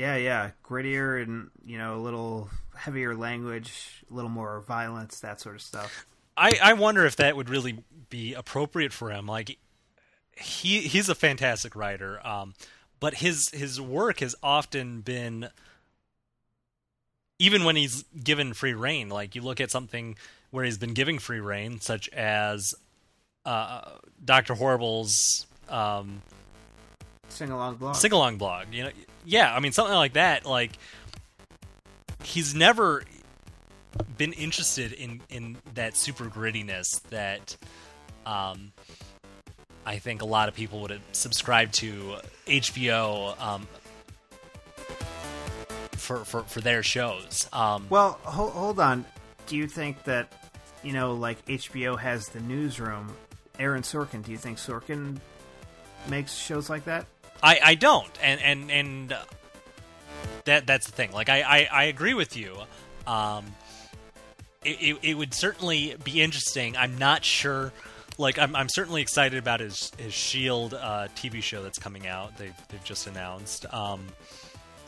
Yeah, yeah, grittier and you know a little heavier language, a little more violence, that sort of stuff. I, I wonder if that would really be appropriate for him. Like he he's a fantastic writer, um, but his his work has often been even when he's given free reign. Like you look at something where he's been giving free reign, such as uh, Doctor Horrible's um, Sing along blog. sing along blog. You know, yeah, I mean something like that. Like he's never been interested in in that super grittiness that um, I think a lot of people would have subscribed to HBO um, for, for for their shows. Um, Well, hold, hold on. Do you think that, you know, like HBO has the newsroom? Aaron Sorkin, do you think Sorkin makes shows like that? I, I don't, and and and uh, that that's the thing. Like I, I, I agree with you. Um, it, it it would certainly be interesting. I'm not sure. Like I'm I'm certainly excited about his his Shield uh, TV show that's coming out. They've they've just announced. Um,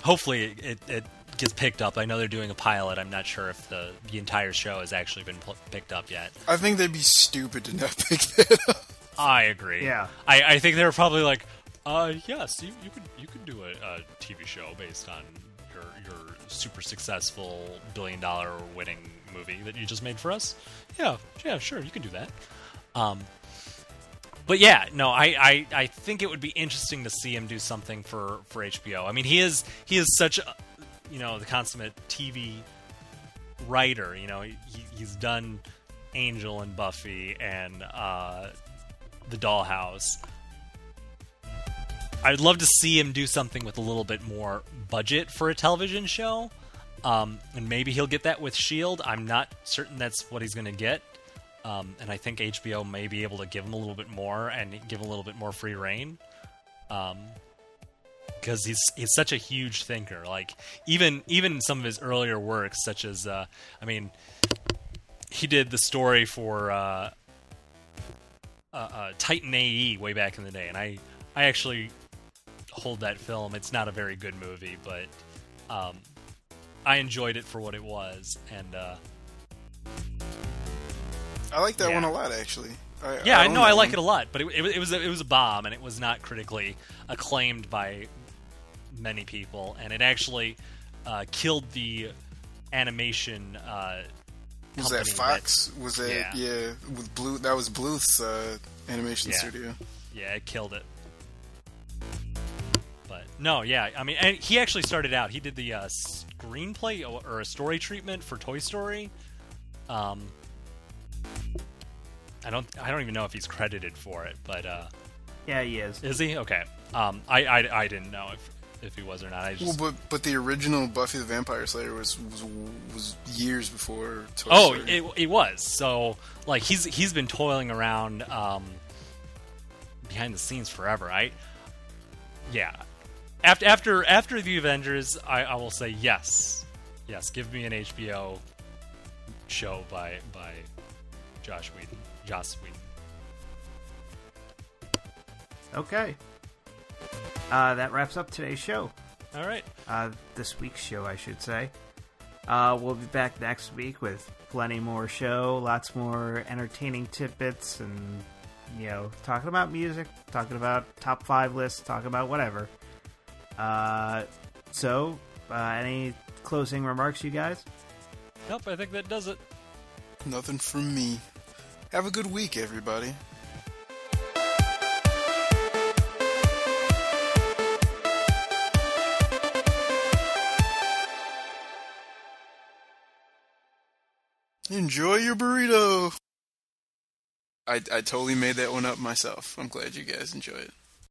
hopefully it, it gets picked up. I know they're doing a pilot. I'm not sure if the the entire show has actually been pl- picked up yet. I think they'd be stupid to not pick that up. I agree. Yeah. I, I think they were probably like, uh, yes, you, you could you could do a, a TV show based on your your super successful billion dollar winning movie that you just made for us. Yeah, yeah, sure, you can do that. Um, but yeah, no, I, I, I think it would be interesting to see him do something for, for HBO. I mean, he is he is such a, you know the consummate TV writer. You know, he, he's done Angel and Buffy and uh, the Dollhouse. I'd love to see him do something with a little bit more budget for a television show. Um, and maybe he'll get that with Shield. I'm not certain that's what he's going to get. Um, and I think HBO may be able to give him a little bit more and give him a little bit more free reign. Um, because he's he's such a huge thinker. Like even even some of his earlier works, such as uh, I mean, he did the story for uh, uh, uh, Titan AE way back in the day, and I I actually hold that film. It's not a very good movie, but um, I enjoyed it for what it was, and uh, I like that Yeah. one a lot, actually. I, yeah, I, know I like one. it a lot, but it, it, was- it was a, it was a bomb, and it was not critically acclaimed by many people, and it actually uh, killed the animation. Uh, Was that Fox? was that yeah. yeah. with Bluth? That was Bluth's uh, animation Yeah. studio. Yeah, it killed it. But no, yeah, I mean, and he actually started out. He did the uh, screenplay or, or a story treatment for Toy Story. Um, I don't, I don't even know if he's credited for it, but uh, Yeah, he is. is he? Okay. Um, I, I, I didn't know if if he was or not. I just Well, but but the original Buffy the Vampire Slayer was was, was years before. Toy Oh, Story. it, it was. So, like, he's he's been toiling around um, behind the scenes forever. I yeah. After after after the Avengers, I, I will say yes, yes. Give me an HBO show by by Josh Whedon, Joss Whedon. Okay. Uh, that wraps up today's show. All right. Uh, this week's show, I should say. Uh, we'll be back next week with plenty more show, lots more entertaining tidbits, and you know, talking about music, talking about top five lists, talking about whatever. Uh, so, uh, any closing remarks, you guys? Nope, I think that does it. Nothing from me. Have a good week, everybody. Enjoy your burrito. I, I totally made that one up myself. I'm glad you guys enjoy it.